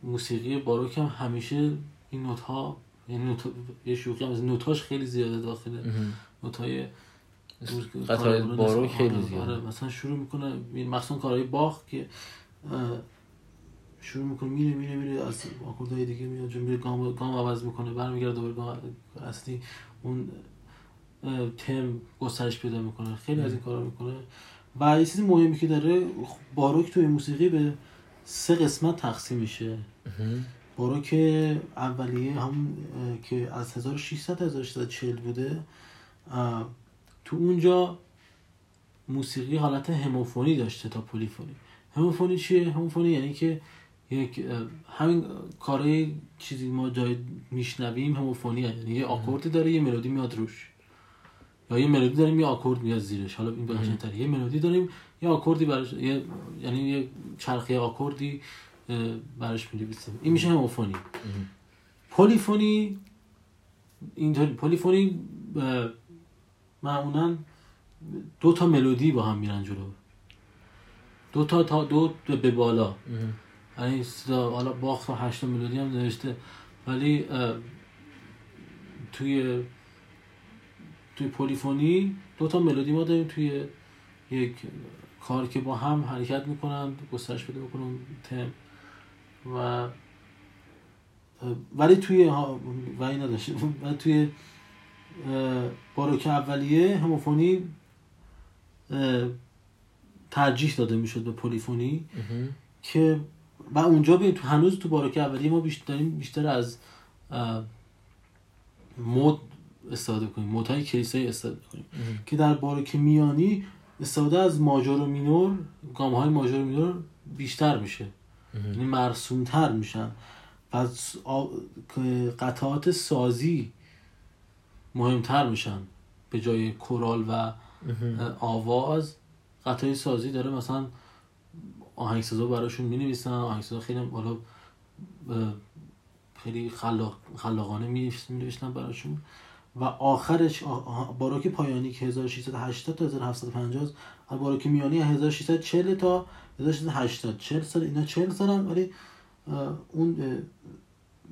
موسیقی باروک هم همیشه این نوت ها یعنی نوت یه شوخی هم از نوتاش خیلی زیاده داخله. مهم. نوت های قطعات باروک خیلی زیاده. آره. مثلا شروع می‌کنه مخصوصا کارهای باخ که شروع می‌کنه میره میره میره از آکوردهای دیگه میاد جو میره گام گام عوض می‌کنه برمیگرده دوباره گام اصلی. اون تم گسترش پیدا می‌کنه. خیلی از این کارا می‌کنه. و یه چیز مهمی که داره باروک توی موسیقی به سه قسمت تقسیم میشه. مهم. باروک اولیه هم که از 1600 تا 1640 بوده تو اونجا موسیقی حالت هموفونی داشته تا پلیفونی هموفونی چیه؟ هموفونی یعنی که یک همین کارهای چیزی ما جای میشنویم هموفونی هست. یعنی یه آکوردی داره یه ملودی میاد روش یا یه ملودی داریم یه آکورد میاد زیرش حالا این بخشن‌تره یه ملودی داریم یه آکوردی براش یه یعنی یه چرخه آکوردی براش می‌نویسیم این میشه هموفونی پلیفونی اینطوری. پلیفونی معمولا دو تا ملودی با هم میرن جلو. دو تا تا دو به بالا. یعنی حالا باخت و هشت ملودی هم نوشته. ولی توی توی پلیفونی دو تا ملودی ما داریم توی یک کار که با هم حرکت می‌کنن گسترش پیدا می‌کنن تم. و ولی توی ها- ولی نداشته ولی توی باروک اولیه هموفونی ترجیح داده می‌شد به پلیفونی. که و اونجا به تو هنوز تو باروک اولیه ما بیشتر بیشتر از مد استفاده کنیم مدهای کلیسایی استفاده کنیم. که در باروک میانی استفاده از ماژور و مینور گام های ماژور و مینور بیشتر میشه مرسومتر میشن. و قطعات سازی مهمتر میشن. به جای کورال و. آواز قطعه سازی داره مثلا آهنگسازا براشون می نویسن آهنگسازا خیلی اه، خیلی خلاق خلاقانه می نوشتن براشون. و آخرش باروک پایانی که 1680 تا 1750 باروک میانی 1640 تا 1680 40 سال اینا 40 سالن ولی اون اه،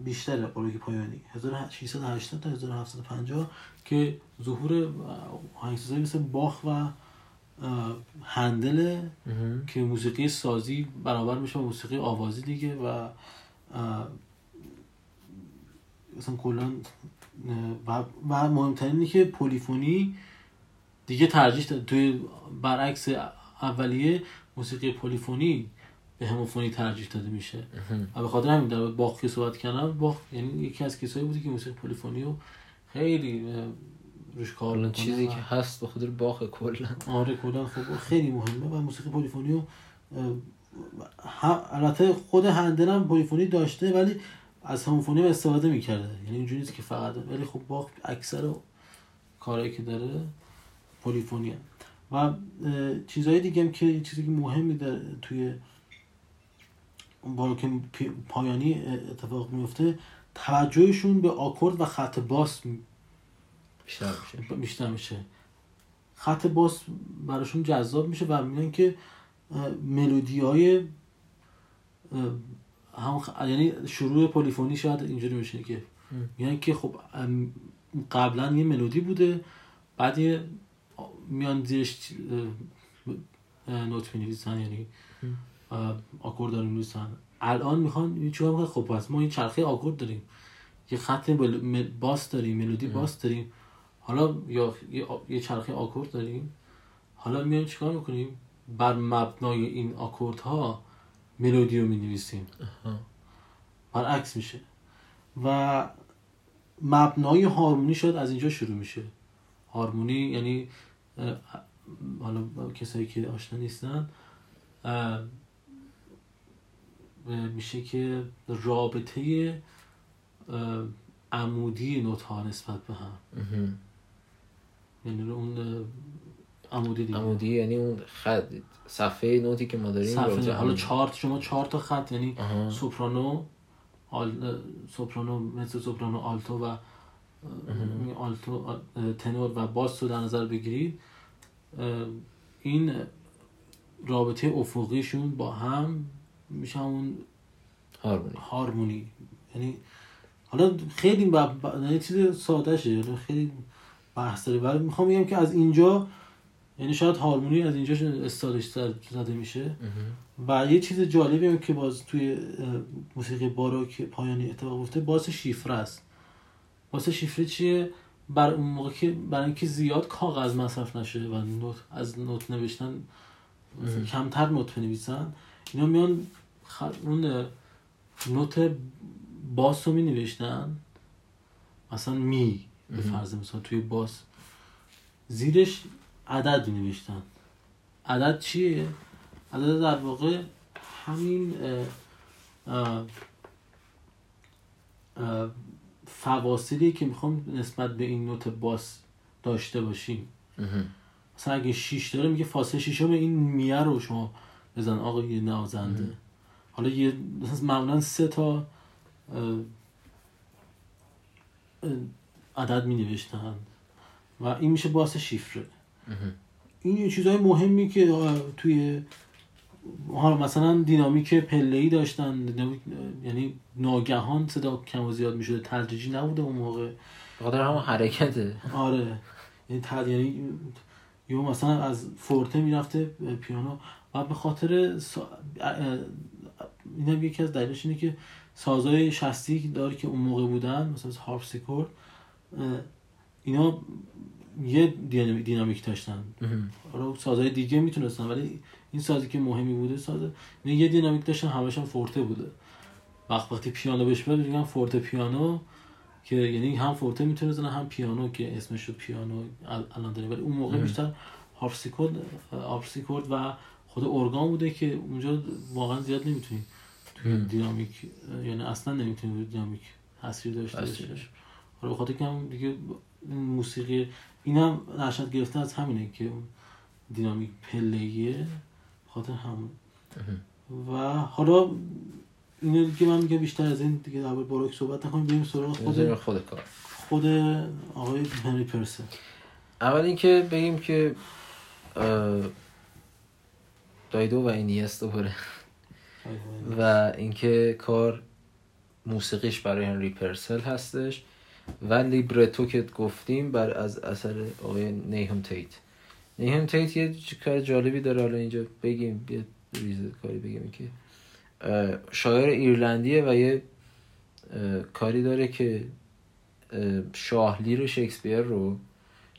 بیشتره باروک پایانی 1680 تا 1750 که ظهور آهنگسازی مثل باخ و هندل. که موسیقی سازی برابر میشه با موسیقی آوازی دیگه و مثلا کلا و, و مهمترین که پلیفونی دیگه ترجیح توی برعکس اولیه موسیقی پلیفونی به هموفونی ترجیح داده میشه. و به خاطر همین در باخ که صحبت کردم باخ یعنی یکی از کسایی بودی که موسیقی پلیفونی رو خیلی روش کار چیزی و- که هست به خاطر باخ کلا. آره کلا خب خیلی مهمه و موسیقی پلیفونی رو البته خود هندل هم پلیفونی داشته ولی از هموفونی هم استفاده می‌کرده. یعنی اینجوری نیست که فقط ولی خب باخ اکثر کارهایی که داره. پلیفونی هم. و چیزهای دیگه هم که چیزی که مهمی در توی باروک پایانی اتفاق میفته توجهشون به آکورد و خط باس بیشتر میشه بیشتر میشه خط باس براشون جذاب میشه و میگن که ملودی های هم خ- یعنی شروع پلیفونی شاید اینجوری میشه که. میگن که خب قبلا یه ملودی بوده بعد یه میان زیرش نوت می‌نویسن یعنی ام. اه، آکورد داریم می‌نویسن الان می‌خوان چیکار می‌کنن؟ خب پس ما این چرخه آکورد داریم یه خط باس داریم ملودی. باس داریم حالا یا یه, چرخه آکورد داریم حالا میایم چیکار می‌کنیم بر مبنای این آکوردها ملودی رو می‌نویسیم آها. برعکس میشه و مبنای هارمونی شاید از اینجا شروع میشه هارمونی یعنی حالا کسایی که آشنا نیستن میشه که رابطه عمودی نوت ها نسبت به هم. یعنی اون عمودی دیگه عمودی یعنی اون خط صفحه نوتی که ما داریم صفحه حالا چارت شما چهار تا خط یعنی. سوپرانو آل... سوپرانو مثل سوپرانو آلتو و آلتو تنور و باس رو در نظر بگیرید. این رابطه افقیشون با هم میشه همون هارمونی. هارمونی. یعنی حالا خیلی با... با... یعنی چیز ساده شه یعنی خیلی بحث داره. ولی می‌خوام بگم که از اینجا یعنی شاید هارمونی از اینجا استادش زده میشه. و یه چیز جالبی هم که باز توی موسیقی باروک پایانی اتفاق افتاده باز شیفره است. باز شیفره چیه بر اون موقع که برای اینکه زیاد کاغذ مصرف نشه و نوت از نوت نوشتن. کمتر نوت بنویسن اینا میان خ... اون نوت باس رو می نوشتن مثلا می به. فرض مثلا توی باس زیرش عدد می نوشتن عدد چیه؟ عدد در واقع همین اه، اه، اه، فواصلی که می‌خوام نسبت به این نوت باس داشته باشیم. مثلا اگه 6 داره میگه فاصله شیشم این میه رو شما بزن آقای نوازنده مهم. حالا یه مثلا معمولا سه تا عدد می نوشتن و این میشه باس شیفره. این یه چیزهای مهمی که توی حالا مثلا دینامیک پله ای داشتن دینامیک یعنی ناگهان صدا کم و زیاد می‌شده تدریجی نبوده اون موقع. به خاطر همون حرکته. آره. یعنی تد یعنی یه مثلا از فورته می‌رفته پیانو. و به خاطر سا... این هم یکی از دلیلش اینه که سازهای شستی داره که اون موقع بودن مثلا هارپسیکورد اینا یه دینامیک, داشتن. حالا سازهای دیگه می‌تونستن ولی این سازی که مهمی بوده ساز اینا یه دینامیک داشتن همش هم فورته بوده وقت وقتی پیانو بهش بیاد میگن فورته پیانو که یعنی هم فورته می‌تونه بزنه هم پیانو که اسمش شد پیانو ال- الان داریم ولی اون موقع. بیشتر هارپسیکورد هارپسیکورد و خود ارگان بوده که اونجا واقعا زیاد نمی‌تونی توی. دینامیک یعنی اصلا نمی‌تونی دینامیک تاثیر داشته باشه. حالا به خاطر که هم دیگه موسیقی اینم نشد گرفته از همینه که دینامیک پلهیه خاطر همون. و حالا اینو دیگه من میگم بیشتر از این دیگه در باروک صحبت نکنیم بریم سراغ خود خود کار. خود آقای هنری پرسه. اول اینکه بگیم که دایدو و اینیست دوباره. و اینکه کار موسیقیش برای هنری پرسل هستش و لیبرتو که گفتیم بر از اثر آقای نیهم تیت. Nahum Tate یه کار جالبی داره حالا اینجا بگیم یه ریز کاری بگیم که شاعر ایرلندیه و یه کاری داره که اه، شاه لیر شکسپیر رو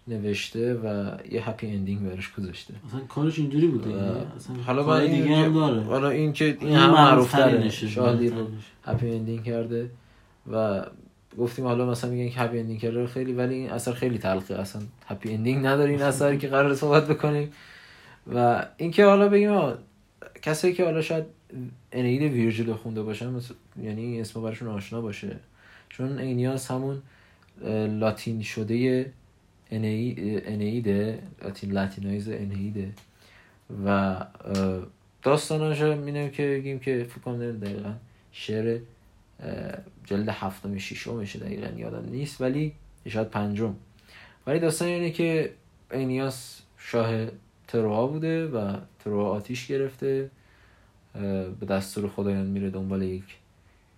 نوشته و یه happy ending براش گذاشته. اصلا کارش اینجوری بوده اصلا حالا من این دیگه هم داره. حالا این که این این هم معروف شاه لیر رو. happy ending کرده و گفتیم حالا مثلا میگن که happy ending کرده خیلی ولی این اثر خیلی تلخه. اصلا happy ending نداره این اثری که قرار صحبت بکنیم. و اینکه حالا بگیم کسایی که حالا شاید انید ویرجیل خونده باشن یعنی اسم براشون آشنا باشه. چون اینیاس همون لاتین شده انیده لاتین Latinize انیده و اه، داستاناش رو می‌دونیم که بگیم که فکر کنم دقیقا شعر جلد هفتم ششمشه دقیقا یادم نیست ولی شاید پنجم. ولی داستان اینه که اینیاس شاه تروها بوده و تروها آتیش گرفته به دستور خدایان میره دنبال یک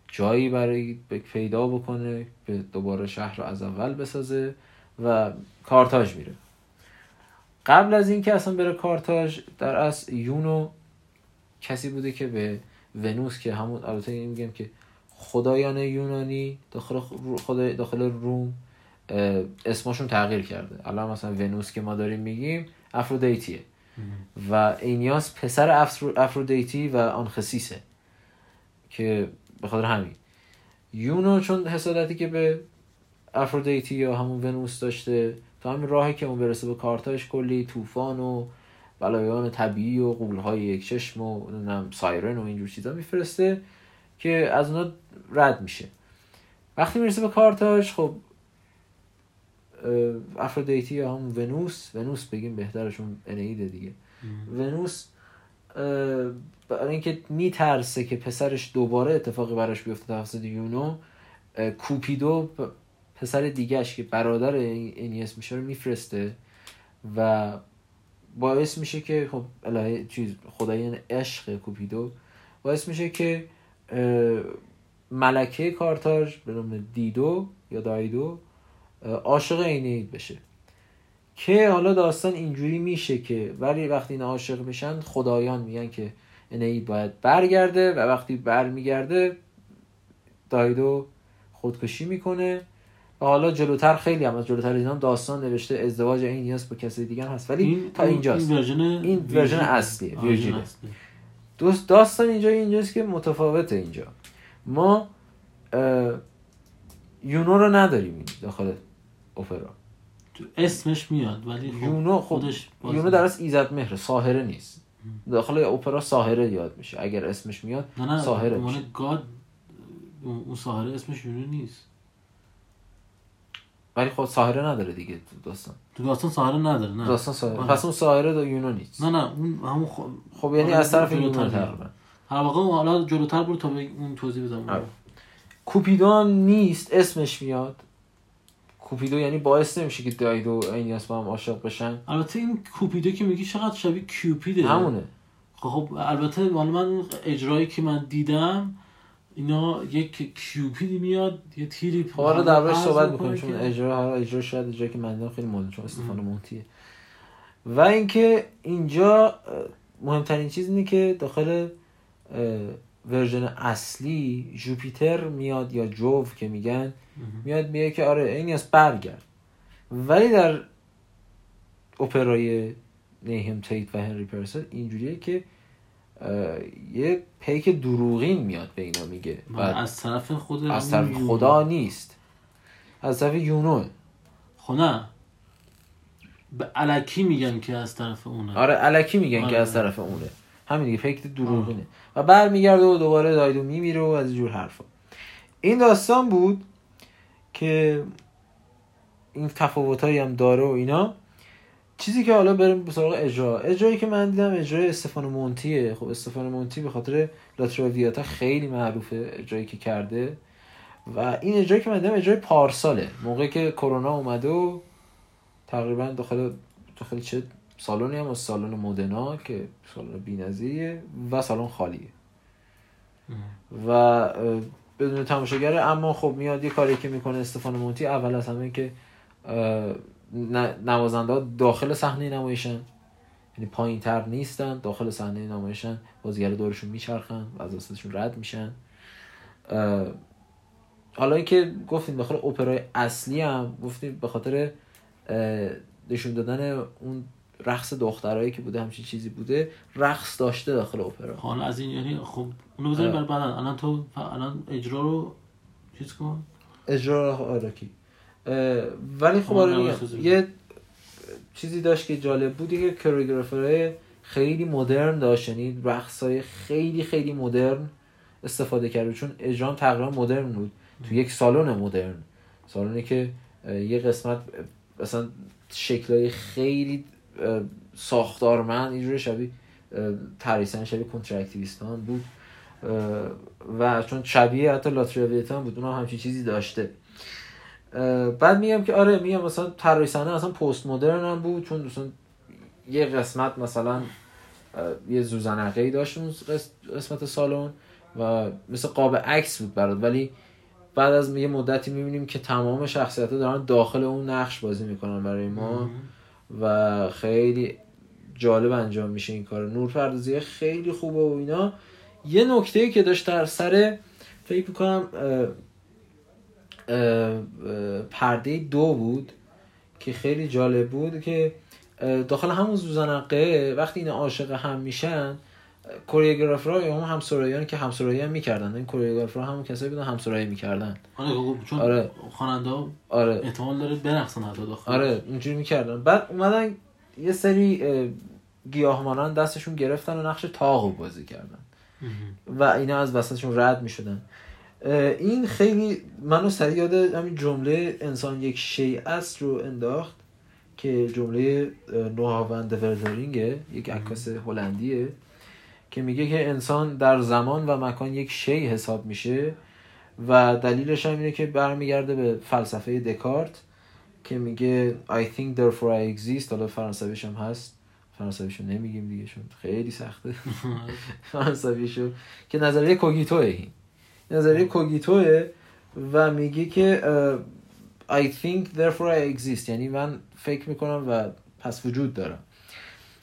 جایی برای پیدا بکنه به دوباره شهر رو از اول بسازه و کارتاژ میره. قبل از اینکه اصلا بره کارتاژ در اصل یونو کسی بوده که به ونوس که همون البته میگم که خدایان یونانی داخل خ- خدای داخل روم اسمشون تغییر کرده. الان مثلا ونوس که ما داریم میگیم افرودیتیه. و اینیاس پسر افرو- افرودیتی و آنخسیسه که به خاطر همین. یونو چون حسادتی که به افرودیتی یا همون ونوس داشته تا همین راهی که اون برسه به کارتاش کلی طوفان و بلایان طبیعی و قولهای یک چشم و سایرن و اینجور چیزا میفرسته. که از اونا رد میشه. وقتی می‌رسه به کارتاژ خب افرودیتی یا همون ونوس ونوس بگیم بهترشون انیده دیگه. ونوس برای اینکه میترسه که پسرش دوباره اتفاقی براش بیفته توسط یونو کوپیدو پسر دیگهش که برادر اینیس میشه رو میفرسته و باعث میشه که خب الهه چیز خدای عشق کوپیدو باعث میشه که ملکه کارتاژ به نام دیدو یا دایدو عاشق اینید بشه. که حالا داستان اینجوری میشه که ولی وقتی این عاشق میشن خدایان میگن که اینید باید برگرده و وقتی برمیگرده دایدو خودکشی می‌کنه. و حالا جلوتر خیلی هم از جلوتر اینا داستان نوشته ازدواج اینیاس با کسی دیگر هست. ولی تا اینجاست. این ورژن این ورژن اصلیه،. دوست داستان اینجا اینجاست که متفاوته اینجا. ما یونو رو نداریم داخل اپرا. تو اسمش میاد ولی خب یونو خب خودش یونو در اصل ایزد مهره ساهره نیست. داخل اپرا ساهره یاد میشه. اگر اسمش میاد نه نه عنوان میشه. گاد اون ساحره اسمش یونو نیست. ولی خب ساهره نداره دیگه تو داستان. تو داستان ساحره نداره نه داستان ساهره آره. پس اون ساهره دا نه نه اون همون خ... خب یعنی از طرف میاد. تقریبا هر واقع اون حالا جلوتر برو تا به اون توضیح بدم. کوپیدو هم نیست اسمش میاد کوپیدو یعنی باعث نمیشه که دایدو و اینیاس با هم عاشق بشن البته این کوپیدو که میگی چقدر شبیه کیوپیده همونه خب البته حالا من اجرایی که من دیدم اینا یک کیوپیدی میاد یه تیری خب حالا دربارش پرز صحبت می‌کنیم چون اجرا حالا اجرا شاید اجرا که من دیدم خیلی مهم چون استفان مونتیه و اینکه اینجا مهمترین چیز اینه که داخل ورژن اصلی جوپیتر میاد یا جوو که میگن میاد میگه که آره این از برگرد. ولی در اپرای نیهم تیت و هنری پرسل اینجوریه که یه پیک دروغین میاد به اینا میگه. از طرف خود از طرف یونو. خدا نیست. از طرف یونو خب نه. به علکی میگن که از طرف اونه. آره علکی میگن آره. که از طرف اونه. همین دیگه فکر دروغینه. و برمیگرده و دوباره دایدو میمیره و از جور حرفا. این داستان بود که این تفاوتایی هم داره و اینا. چیزی که حالا بریم به سراغ اجرا. اجرایی که من دیدم اجرای استفانو مونتیه. خب استفانو مونتی به خاطر لاتراویاتا خیلی معروفه اجرایی که کرده. و این اجرایی که من دیدم اجرای پارساله. موقعی که کرونا اومده و تقریبا داخل داخل چه سالونی هم؟ از سالن مدنا که سالن بی‌نظیریه و سالن خالیه. و بدون تماشاگره اما خب میاد یه کاری که می‌کنه استفان مونتی اول از همه که نوازنده داخل صحنه نمایشن. یعنی پایین تر نیستن داخل صحنه نمایشن. بازیگر دورشون میچرخن و از وسطشون رد میشن. حالا اینکه گفتیم داخل اپرای اصلی هم گفتیم به خاطر نشون دادن اون رقص دخترایی که بوده همچین چیزی بوده رقص داشته داخل اپرا. حالا از این یعنی خب اونو بذاریم آره. برای بعدا الان تو الان اجرا رو چیز کن. اجرا آراکی اه، ولی خب آره. یه چیزی داشت که جالب بود که کوریوگرافرهای خیلی مدرن داشت یعنی رقصای خیلی خیلی مدرن استفاده کرد چون اجرام تقریبا مدرن بود. تو یک سالن مدرن. سالنی که یه قسمت مثلا شکلای خیلی ساختارمند اینجوری شبیه تریسن شبیه کنترکتیویستان بود. و چون شبیه حتی لاتریویتا هم بود اونها همچین چیزی داشته. بعد میگم که آره میگم مثلا طراحی صحنه اصلا پست مدرن هم بود چون مثلا یه قسمت مثلا یه زوزنقه ای داشت اون قس- قسمت سالن و مثل قاب عکس بود برات. ولی بعد از یه مدتی می‌بینیم که تمام شخصیت دارن داخل اون نقش بازی می‌کنن برای ما و خیلی جالب انجام میشه این کار. نور پردازی خیلی خوبه و اینا. یه نکته که داشت در سر فکر می‌کنم پرده دو بود که خیلی جالب بود که داخل همون زوزنقه وقتی این عاشق هم میشن کوریوگرافرها یا هم همسرایان که همسرایی هم می‌کردن. این کوریوگرافرها همون کسایی بودن همسرایی می‌کردن. آره خب چون آره. خواننده ها آره. احتمال داره برقصن حتی داخل. آره اینجوری می‌کردن. بعد اومدن یه سری اه، گیاهمانان دستشون گرفتن و نقش تاق رو بازی کردن. و اینا از وسطشون رد می‌شدن. این خیلی منو سریع یاد همین جمله انسان یک شیء است رو انداخت که جمله نوها وندورزرینگه یک عکاس هلندیه که میگه که انسان در زمان و مکان یک شی حساب میشه و دلیلش هم اینه که برمیگرده به فلسفه دکارت که میگه I think therefore I exist حالا فرانسویش هم هست. فرانسویشو نمیگیم دیگه چون خیلی سخته. فرانسویشو. که نظریه کوگیتوه این. نظریه کوگیتوه و میگه که I think therefore I exist. یعنی من فکر می‌کنم و پس وجود دارم.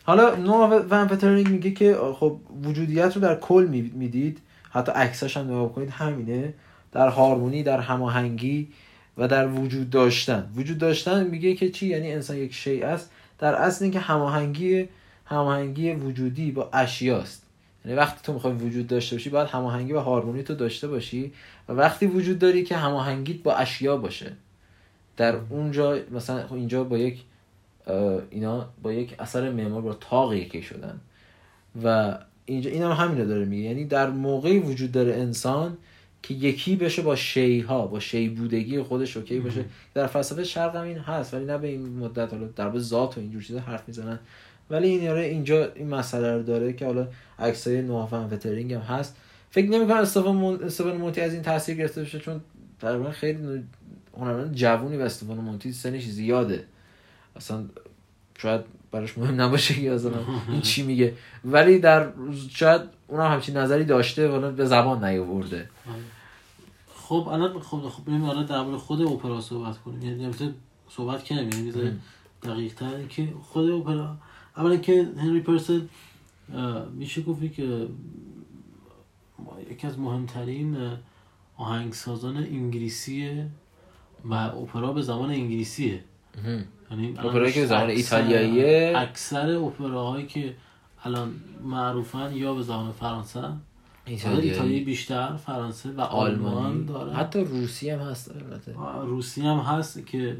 حالا نوع ون پترینگ میگه که خب وجودیت رو در کل می- می‌دید. حتی عکساش هم نگاه کنید همینه. در هارمونی در هماهنگی و در وجود داشتن. وجود داشتن میگه که چی؟ یعنی انسان یک شیء است. در اصل اینکه هماهنگی هماهنگی وجودی با اشیاست. یعنی وقتی تو می‌خوای وجود داشته باشی باید هماهنگی و هارمونی تو داشته باشی و وقتی وجود داری که هماهنگیت با اشیا باشه. در اونجا مثلا خب اینجا با یک اینا با یک اثر معمار با تاق یکی شدن. و اینجا این هم همینو داره میگه. یعنی در موقعی وجود داره انسان که یکی بشه با شیها با شی بودگی خودش اوکی باشه. در فلسفه شرق هم این هست ولی نه به این مدت حالا در ذات و اینجور چیزا حرف می‌زنن. ولی این یاره اینجا این مسئله رو داره که حالا عکسای نوافن وترینگ هم هست. فکر نمی‌کنم استفان. استفان مونتی از این تاثیر گرفته باشه چون تقریبا خیلی هنرمند جوونی و استفان مونتی سنش زیاده. اصلا شاید براش مهم نباشه که مثلا این چی میگه. ولی در شاید اونم همچین نظری داشته ولی به زبان نیاورده. خب الان خب خب بریم الان در مورد خود اپرا صحبت کنیم. یعنی صحبت کردیم. یعنی دقیق تر که خود اپرا اولا که هنری پرسل میشه گفتی که یکی از مهمترین آهنگسازان انگلیسیه و اپرا به زبان انگلیسیه. یعنی اپرایی که زبان ایتالیاییه. اکثر اپراهایی که الان معروفن یا به زبان فرانسه ایتالیایی. بیشتر فرانسه و آلمان آلمانی. داره حتی روسی هم هست البته. روسی هم هست که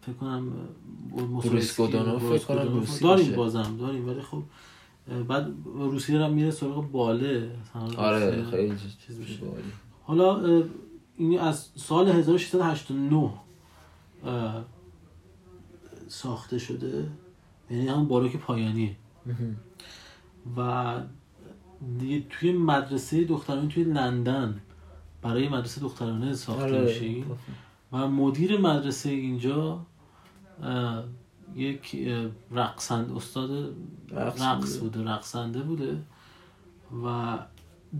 فکر کنم بوریس فکر کنم داریم. بازم داریم ولی خب بعد روسی هم میره سراغ باله آره خیلی چیز میشه. حالا این از سال 1689 اه، ساخته شده یعنی هم باروک پایانیه مهم. و دیگه توی مدرسه دخترانه توی لندن برای مدرسه دخترانه ساخته آره. میشه. و مدیر مدرسه اینجا یک رقصند استاد رقص بوده. بوده رقصنده بوده و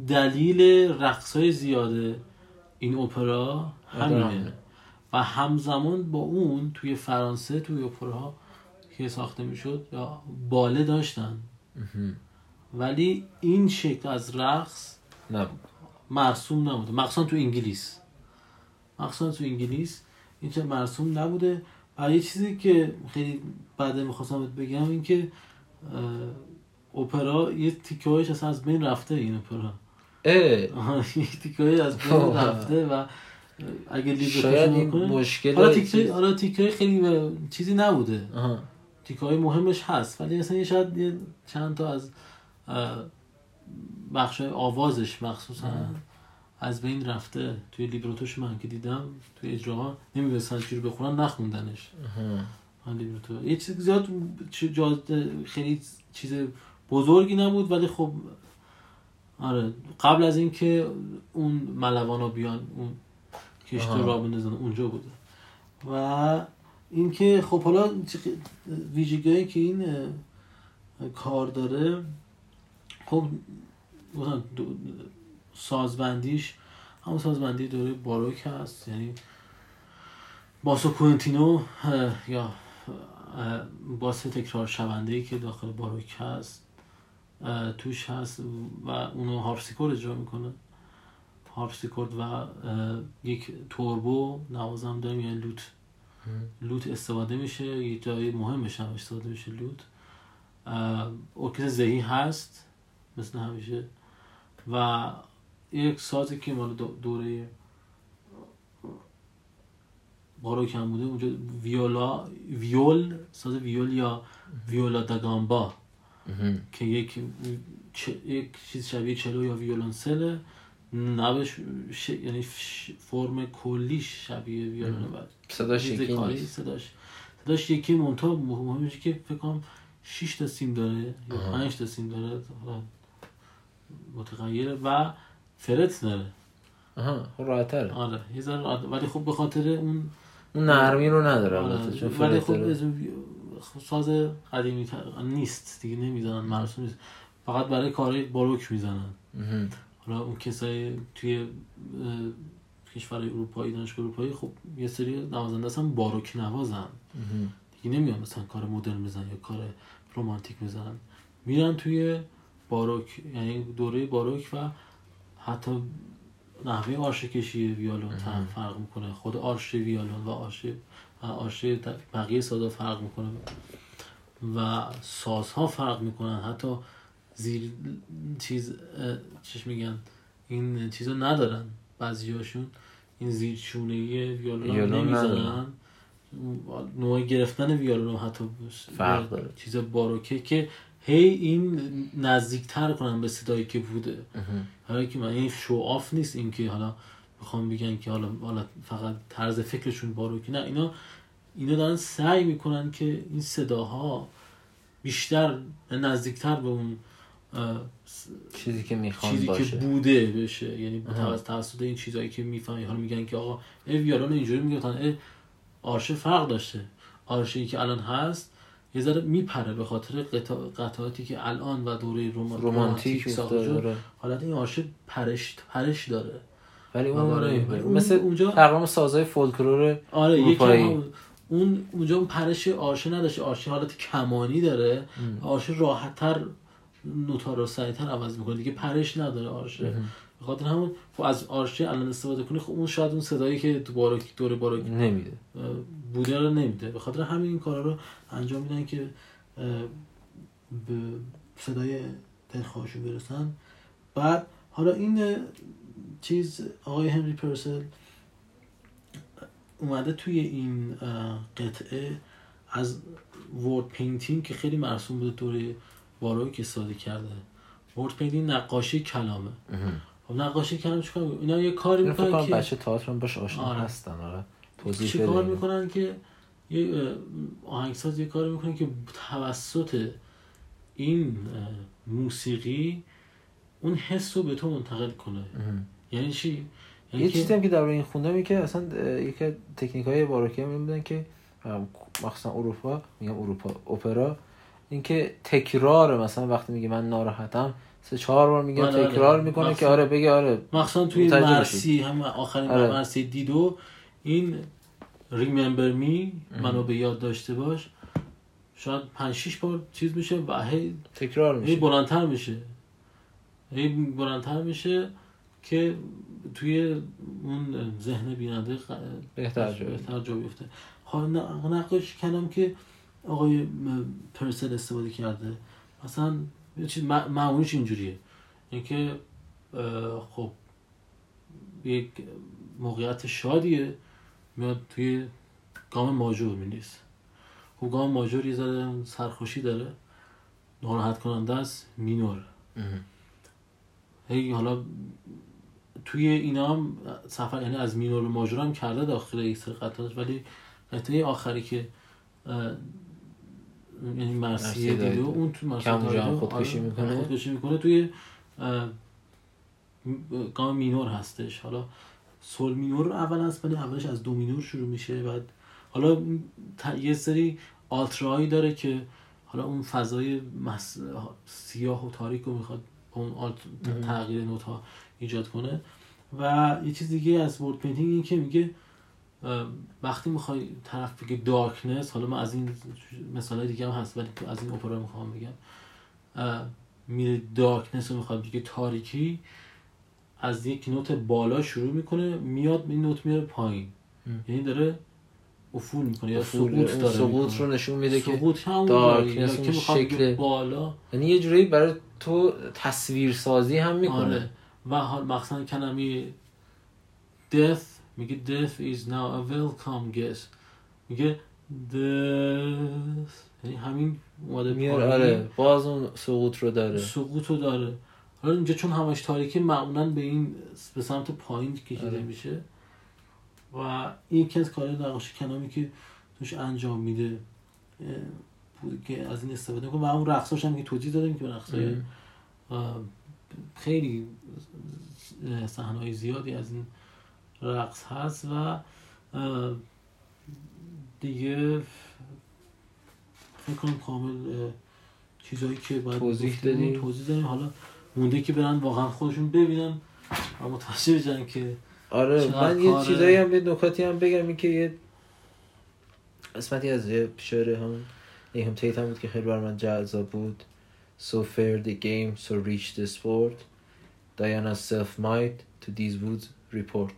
دلیل رقص های زیاده این اپرا همینه. و همزمان با اون توی فرانسه توی اپرا که ساخته می‌شد یا باله داشتن. ولی این شکل از رقص نبود مرسوم نبوده مخصوصا تو انگلیس مخصوصا تو انگلیس این چه مرسوم نبوده و یه چیزی که خیلی بعد می‌خواستم بگم این که اه، اپرا یه تیکه هایش اصلا از بین رفته این آها، یه تیکه هایی از بین. رفته و اگه لیبرتوش شاید این مشکل حالا تیکه حالا تیکه خیلی چیزی نبوده. تیکه های مهمش هست ولی مثلا یه شاید یه چند تا از بخش آوازش مخصوصا. از بین رفته توی لیبرتوش من که دیدم توی اجراها نمی‌دونستن چی رو بخونن نخوندنش. من لیبرتو یه چیز زیاد خیلی چیز بزرگی نبود ولی خب آره قبل از اینکه اون ملوانا بیان اون کشت. را بندازن اونجا بوده و اینکه خب حالا ویژگیهایی که این کار داره خب سازبندیش همون سازبندی دوره باروک هست. یعنی basso continuo یا اه، باس تکرار شونده ای که داخل باروک هست توش هست و اونو هارپسیکورد اجرا می‌کنه. هارپسیکورد و یک تئوربو نوازم داریم یعنی لوت. لوت استفاده میشه یه جای مهمش هم استفاده میشه لوت. ارکستر زهی هست مثل همیشه. و یک سازی که مال دو- دوره باروک هم بوده اونجا ویولا ویول ساز ویول یا ویولا داگامبا مهم. که یک یک چیز شبیه چلو یا ویولونسله نبش ش... یعنی ش- فرم کلیش شبیه ویولونه و صداش یکی نیست. صداش صداش یکی مونتا مهمش که فکر کنم 6 تا سیم داره یا آها. 5 تا سیم داره متغیره. و فرت داره آها خب راحتره آره یه ذره عاد- ولی خب به خاطر اون اون نرمی رو نداره آره، چون ولی خب وی- ساز قدیمی تر- نیست دیگه نمی‌زنن مرسوم نیست. فقط برای کار باروک می‌زنن. حالا اون کسای توی کشورهای اروپایی دانشگاه اروپایی خب یه سری نوازنده هستن باروک نوازن. دیگه نمیان مثلا کار مدرن بزنن یا کار رومانتیک بزنن. میرن توی باروک یعنی دوره باروک و حتی نحوه آرشه کشی ویالون هم فرق می‌کنه. خود آرشه ویالون و آرشه آرشه بقیه سازا فرق می‌کنه. و سازها فرق می‌کنن. حتی زیر چیز چش میگن این چیزا ندارن بعضی هاشون این زیر چونه ویالون نمی‌زنن. نوع گرفتن ویالون حتی فرق داره. چیز باروکه که هی این نزدیکتر کنن به صدایی که بوده. حالا که من این شو آف نیست این که حالا می‌خوام بگن که حالا حالا فقط طرز فکرشون باروکی نه اینا اینا دارن سعی می‌کنن که این صداها بیشتر نزدیکتر به اون چیزی که می‌خوان چیزی باشه. که بوده بشه. یعنی. توسط توسط این چیزایی که می‌فهمی. حالا میگن که آقا ای ویالون اینجوری می‌گفتن ای آرشه فرق داشته. آرشه ای که الان هست یه ذره میپره به خاطر قطع- قطعاتی که الان و دوره روما- رومانتیک ساخته افتاده، شد. آره. حالت این آرشه پرش پرش داره. ولی اون آره، اون مثل اونجا- تقریبا سازهای فولکلور آره یکی اون اونجا اون پرش آرشه نداشته آرشه حالت کمانی داره. آرشه راحتتر نوتا رو سریعتر عوض می‌کنه. دیگه پرش نداره آرشه به خاطر همون خب از آرشه الان استفاده کنی خب اون شاید اون صدایی که تو باروک دور باروک نمیده. بوده رو نمیده. به خاطر همین این کارا رو انجام میدن که به صدای دلخواهشون برسن. بعد حالا این چیز آقای هنری پرسل اومده توی این قطعه از word painting که خیلی مرسوم بوده دوره باروک استفاده کرده. word painting نقاشی کلامه. خب نقاشی کلام چیکار؟ اینا یه کاری می‌کنن که بچه تئاتر باش آشنا آره. هستن آره توضیح چی کار. می‌کنن که یه آهنگساز یه کاری می‌کنه که توسط این موسیقی اون حس رو به تو منتقل کنه. یعنی چی؟ یعنی یه که- چیزی هم که در این خوندم اینه که اصلا یکی تکنیک های باروکی هم این بودن که مخصوصا اروپا میگم اروپا اپرا اینکه تکرار مثلا وقتی میگه من ناراحتم سه چهار بار میگه آره، آره. تکرار می‌کنه که آره بگه آره. مخصوصا توی مرسی هم آخرین آره. مرسی دیدو. این ریممبر می منو به یاد داشته باش. شاید پنج شیش بار چیز میشه و هی تکرار هی میشه. بلندتر میشه. هی بلندتر میشه که توی اون ذهن بیننده ق- بهتر جا بهتر جا بیفته. حالا ن- نقاش کردم که آقای پرسل استفاده کرده. مثلا چیز معمولش اینجوریه. اینکه خب یک موقعیت شادیه میاد توی گام ماجور میلیست خب گام ماجور یه ذره سرخوشی داره. ناراحت کننده است مینور. هی حالا توی اینا هم سفر یعنی از مینور به ماژور هم کرده داخل یک سری ولی قطعه آخری که یعنی مرثیه دیدو دایدو. اون تو هم دایدو، خودکشی آره، می‌کنه. خودکشی می‌کنه. توی گام مینور هستش. حالا سول مینور اول هست ولی اولش از دو مینور شروع میشه. بعد حالا یه سری آلترایی داره که حالا اون فضای مس... سیاه و تاریک رو می‌خواد اون آلت... تغییر نوت ها ایجاد کنه. و یه چیز دیگه از word painting این که میگه وقتی می‌خوای طرف بگه darkness حالا من از این مثال دیگه هم هست ولی از این اپرا می‌خوام بگم. میره darkness رو می‌خواد بگه تاریکی از یک نوت بالا شروع می‌کنه میاد این نوت میره پایین. یعنی داره افول می‌کنه یا سقوط داره سقوط. رو نشون میده که سقوط همون دارک، داره یا مثل که اون شکل- بالا. یعنی یه جوری برای تو تصویر سازی هم می‌کنه. آره. و حال مخصوصا کلمه death میگه death is now a welcome guest. میگه death یعنی همین اومده میاره آره باز اون سقوط رو داره. سقوط رو داره. حالا اینجا چون همش تاریکی معمولا به این به سمت پایین کشیده آره. میشه. و این یکی از کارهای نقاشی کلامی که توش انجام میده بود که از این استفاده کنه و اون رقصاش هم که توضیح دادیم که رقصای خیلی صحنه‌های زیادی از این رقص هست و دیگه فکر کنم کامل چیزایی که باید توضیح گفتیم دادی. توضیح دادیم. حالا مونده که برن واقعا خودشون ببینن. و متوجه بشن که آره من یه. چیزایی هم یه نکاتی هم بگم این که یه قسمتی از یه شعر همون هم تیت هم بود که خیلی بر من جذاب بود. So fair the game, so rich the sport. Diana's self-might to these woods report.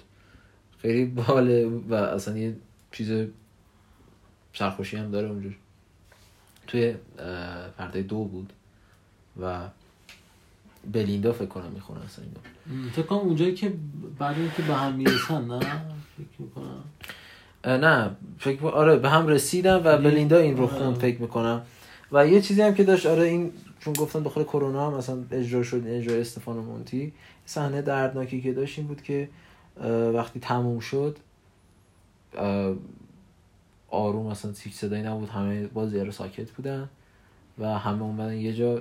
خیلی باله و اصلا یه چیز سرخوشی هم داره اونجور. توی پرده دو بود و بلیندا فکر کنم می‌خونه اصلا اینو. فکر کنم اونجایی که بعد اینکه به هم می‌رسن نه؟ فکر می‌کنم. نه فکر آره به هم رسیدم و یعنی- بلیندا این رو آره. خوند فکر می‌کنم. و یه چیزی هم که داشت آره این چون گفتن داخل کرونا هم مثلا اجرا شد اجرا استفانو مونتی صحنه دردناکی که داشت این بود که وقتی تموم شد آروم مثلا هیچ صدایی نبود. همه باز رو ساکت بودن و همه اومدن یه جا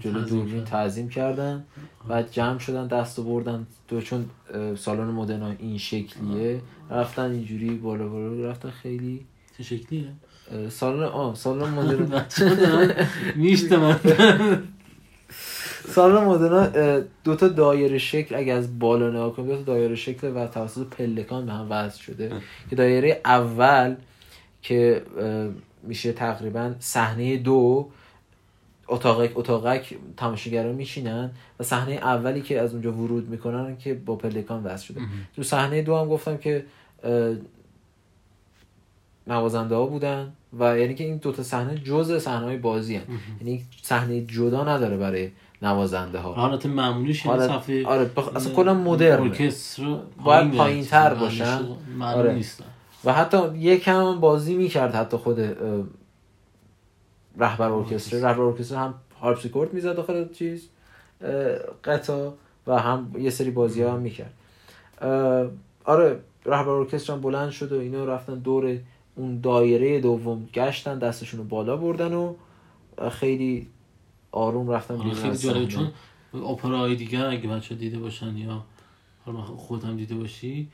جلو دوربین. تعظیم کردن بعد جمع شدن دست و بردن. دو چون سالن مدرنا این شکلیه. رفتن اینجوری بالا بالا رفتن. خیلی چه شکلیه؟ سالن آه سالن میشته من سالن مدرنا اه، دو تا دایره شکل اگه از بالا نگاه کنیم دو تا دایره شکل و توسط پلکان به هم وصل شده که دایره اول که میشه تقریبا صحنه دو اتاقک اتاقک تماشاگران میشینن و صحنه اولی که از اونجا ورود می‌کنن که با پلکان وصل شده. تو صحنه دو هم گفتم که نوازنده ها بودن و یعنی که این دوتا صحنه جزء صحنه های بازی هن. یعنی صحنه جدا نداره برای نوازنده ها حالت معمولیش حالت- صفحه آره بخ... اصلا کلا مدرن باید پایین میاد. باشن. آره. نیستن و حتی یکم بازی می‌کرد حتی خود رهبر ارکستر رهبر ارکستر هم هارپسیکورد می‌زد داخل چیز اه، قطعا و هم یه سری بازی ها هم می‌کرد آره رهبر ارکستر هم بلند شد و اینا رفتن دور اون دایره دوم گشتن دستشون رو بالا بردن و خیلی آروم آره، بیرون خیلی جالب. چون اپراهای دیگر اگه بچه دیده باشن یا خودم دیده باشی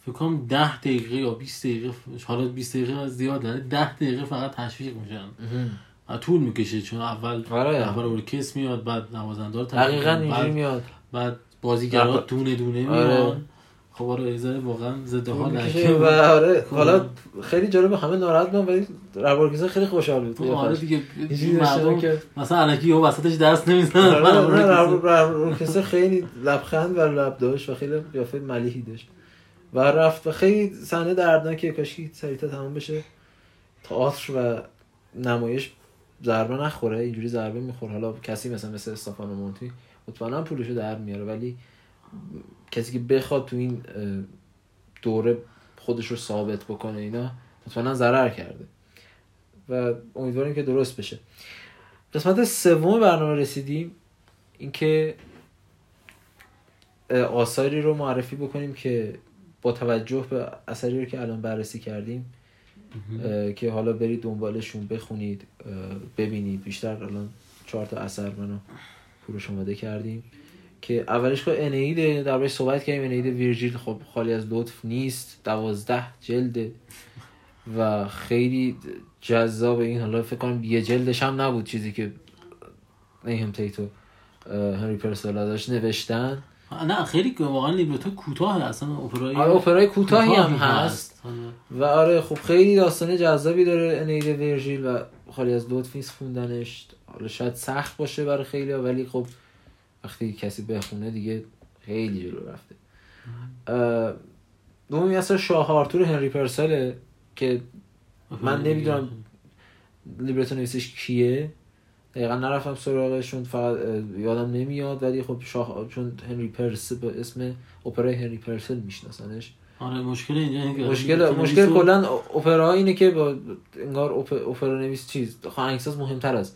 فکر کنم ده دقیقه یا 20 دقیقه حالا 20 دقیقه از زیاد داره 10 دقیقه فقط تشویق میشن. و طول می‌کشه چون اول آره. رهبر ارکستر میاد بعد نوازنده رو دقیقا اینجوری میاد بعد بازیگرا دونه دونه آره. میان خب آره ایزای واقعا ضد حال و آره حالا خیلی جالب همه ناراحت بودن ولی ارکستر خیلی خوشحال بود. آره دیگه مردم که مثلا الکی ها وسطش دست نمی‌زنن. آره، ارکستر خیلی لبخند بر لب داشت و خیلی قیافه ملیحی داشت. و رفت و خیلی صحنه دردناکه کاشکی سریعتر تمام بشه. تئاتر و نمایش ضربه نخوره اینجوری ضربه می‌خوره. حالا کسی مثلا مثل استفانو مونتی مطمئنا پولشو در میاره ولی کسی که بخواد تو این دوره خودش رو ثابت بکنه اینا مطمئنا ضرر کرده. و امیدواریم که درست بشه. قسمت سوم برنامه رسیدیم. اینکه آثاری رو معرفی بکنیم که با توجه به اثری رو که الان بررسی کردیم که حالا برید دنبالشون بخونید ببینید. بیشتر الان چهار تا اثر منو پروش آماده کردیم. که اولش که انیده درباره صحبت کردیم انیده ویرجیل خب خالی از لطف نیست دوازده جلده. و خیلی جذاب این حالا فکر کنم یه جلدش هم نبود چیزی که نیهم تیتو هنری پرسولا داشت نوشتن. نه خیلی که واقعا لیبرتو کوتاه اصلا اپرای آره اپرای کوتاهی هم هست. و آره خب خیلی داستان جذابی داره انیل ورژیل و خالی از لطف نیست خوندنش. حالا شاید سخت باشه برای خیلی ولی خب وقتی کسی بخونه دیگه خیلی جلو رفته. دومی اصلا شاه آرتور هنری پرسله که من نمی‌دونم لیبرتو نویسش کیه. دقیقا نرفتم سراغشون فقط یادم نمیاد ولی خب شاه چون هنری پرس به اسم اپرای هنری پرسل میشناسنش. آره مشکل اینجا مشکل مشکل کلا اپرا اینه که با انگار اپ- اپرا نویس چیز آهنگساز مهمتر از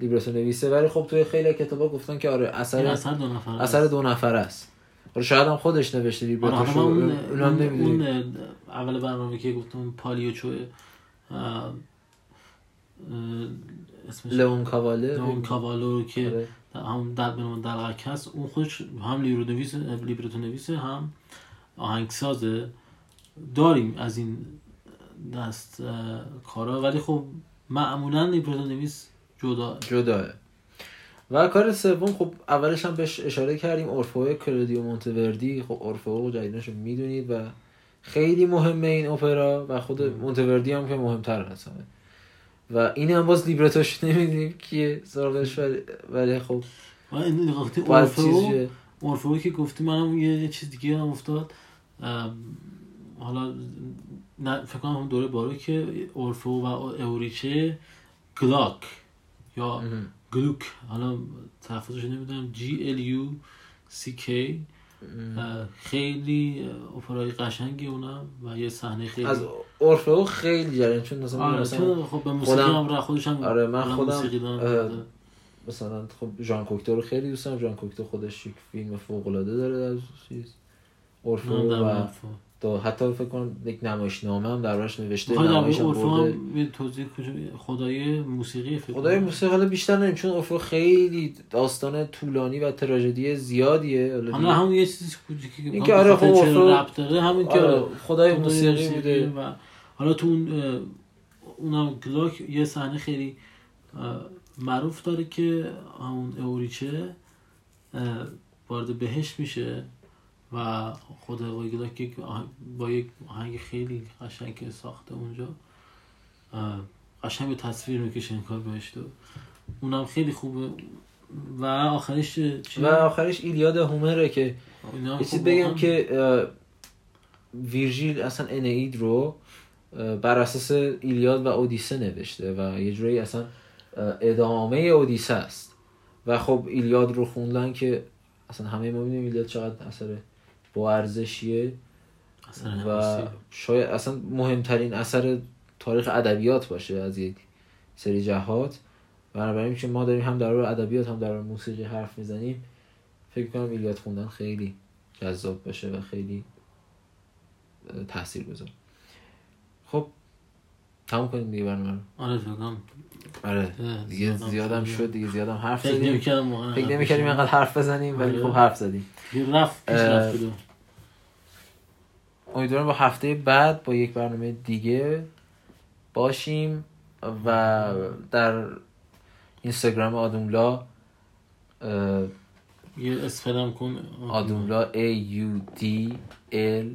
لیبرتو نویسه. ولی خب توی خیلی کتابا گفتن که آره اثر اثر دو نفر اثر دو نفر است. حالا شاید هم خودش نوشته آره لیبرتوشو حالا اون اون, نمی‌دونیم. اون اول برنامه که گفتم پالیوچو اه، اه، اسمش لئون کاواله. لئون کاوالو رو که آره. هم در بنام دلغک هست اون خودش هم لیبرتو نویس لیبرتو نویسه هم آهنگسازه. داریم از این دست کارا. ولی خب معمولا لیبرتو نویس جدا. جداه و کار سوم خب اولش هم بهش اشاره کردیم اورفئو کلودیو مونتوردی. خب اورفئو جدیدنش رو می‌دونید و خیلی مهمه این اپرا و خود مونتوردی هم که مهمتر هست همه. و این هم باز لیبرتوش نمی‌دونیم کیه سراغش ولی- ولی خب و این وقتی اورفئو. اورفئو که گفتی منم یه, چیز دیگه هم افتاد. حالا نه فکر کنم دوره باروک اورفئو و اوریچه گلاک یا گلوک. حالا تلفظش نمی‌دونم. جی ال یو سی کی خیلی اپرای قشنگی اونم و یه صحنه خیلی از اورفئو خیلی جریان چون مثلا آره مثلا خب به موسیقی خودم- هم خودش هم آره، من خودم، مثلا خب ژان کوکتو رو خیلی دوست دارم. ژان کوکتو خودش یک فیلم فوق العاده داره در چیز. در و. تا حتی فکر کنم یک نمایشنامه هم دربارش نوشته نمایش برده. توضیح خدای موسیقی فکر خدای. موسیقی حالا بیشتر نمیم چون اورفئو خیلی داستان طولانی و تراژدی زیادیه. حالا همون یه چیزی کوچیکی که این که آره، خب اورفئو- ربط داره همین که آره، آره، خدای موسیقی بوده. و حالا تو اون اونم گلاک یه صحنه خیلی معروف داره که همون اوریچه وارد بهشت میشه. و خود آقای گلاک یک آهنگ- با یک آهنگ خیلی قشنگ که ساخته اونجا قشنگ به تصویر می‌کشه این کار بهشت رو. اونم خیلی خوبه و آخرش چی؟ و آخرش ایلیاد هومره که یه چیز بگم. که ویرژیل اصلا انئید رو بر اساس ایلیاد و اودیسه نوشته و یه جوری اصلا ادامه اودیسه است و خب ایلیاد رو خوندن که اصلا همه ما می‌دونیم ایلیاد چقدر اثر با ارزشیه و. شاید اصلا مهمترین اثر تاریخ ادبیات باشه از یک سری جهات. بنابراین که ما داریم هم در ادبیات هم در موسیقی حرف می‌زنیم. فکر کنم ایلیاد خوندن خیلی جذاب باشه و خیلی تاثیر گذار خب تموم کنیم دیگه برنامه آره فکر آره دیگه زیادم شد. دیگه زیادم حرف فکر زدیم نمی‌کردم فکر نمی‌کردیم بزنم. اینقدر حرف بزنیم ولی آره. خب حرف زدیم رفت پیش رفت. امیدوارم با هفته بعد با یک برنامه دیگه باشیم و در اینستاگرام آدوملا یه اسپلم کن آدوملا A U D L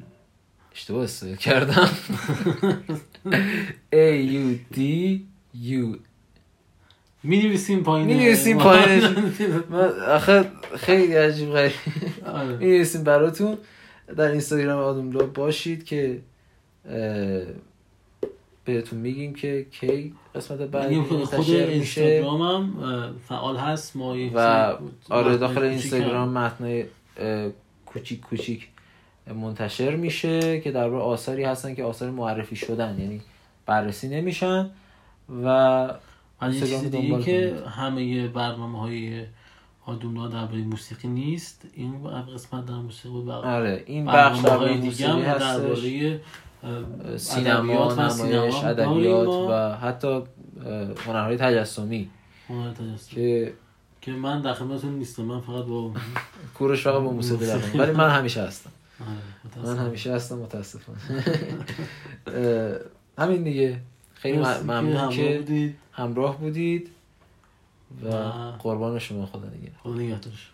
اشتباه استفاده کردم A U D U می نویسیم پایین. می‌نویسیم پایینش. من آخه خیلی عجیب غریب. آره. می نویسیم براتون. در اینستاگرام آدوملا باشید که بهتون میگیم که کی قسمت بعدی خود اینستاگرام هم فعال هست. ما و آره متن داخل اینستاگرام اه، کوچیک کوچیک منتشر میشه که در آثاری هستن که آثار معرفی شدن یعنی بررسی نمیشن. و و یه چیز دیگه که. همه برنامه های درباره موسیقی نیست این قسمت در موسیقی و آره این بخش در های دیگه هم درباره سینما و نمایش ادبیات و حتی هنرهای تجسمی هنر تجسم. که که من در خدمتتون نیستم من فقط با کوروش فقط با موسیقی. دارم ولی من همیشه هستم آره، من متاسفم. همیشه هستم متاسفانه اه، همین دیگه خیلی ممنون که بودید. همراه بودید و و- قربان شما خدا نگهدار. خدا نگهدارش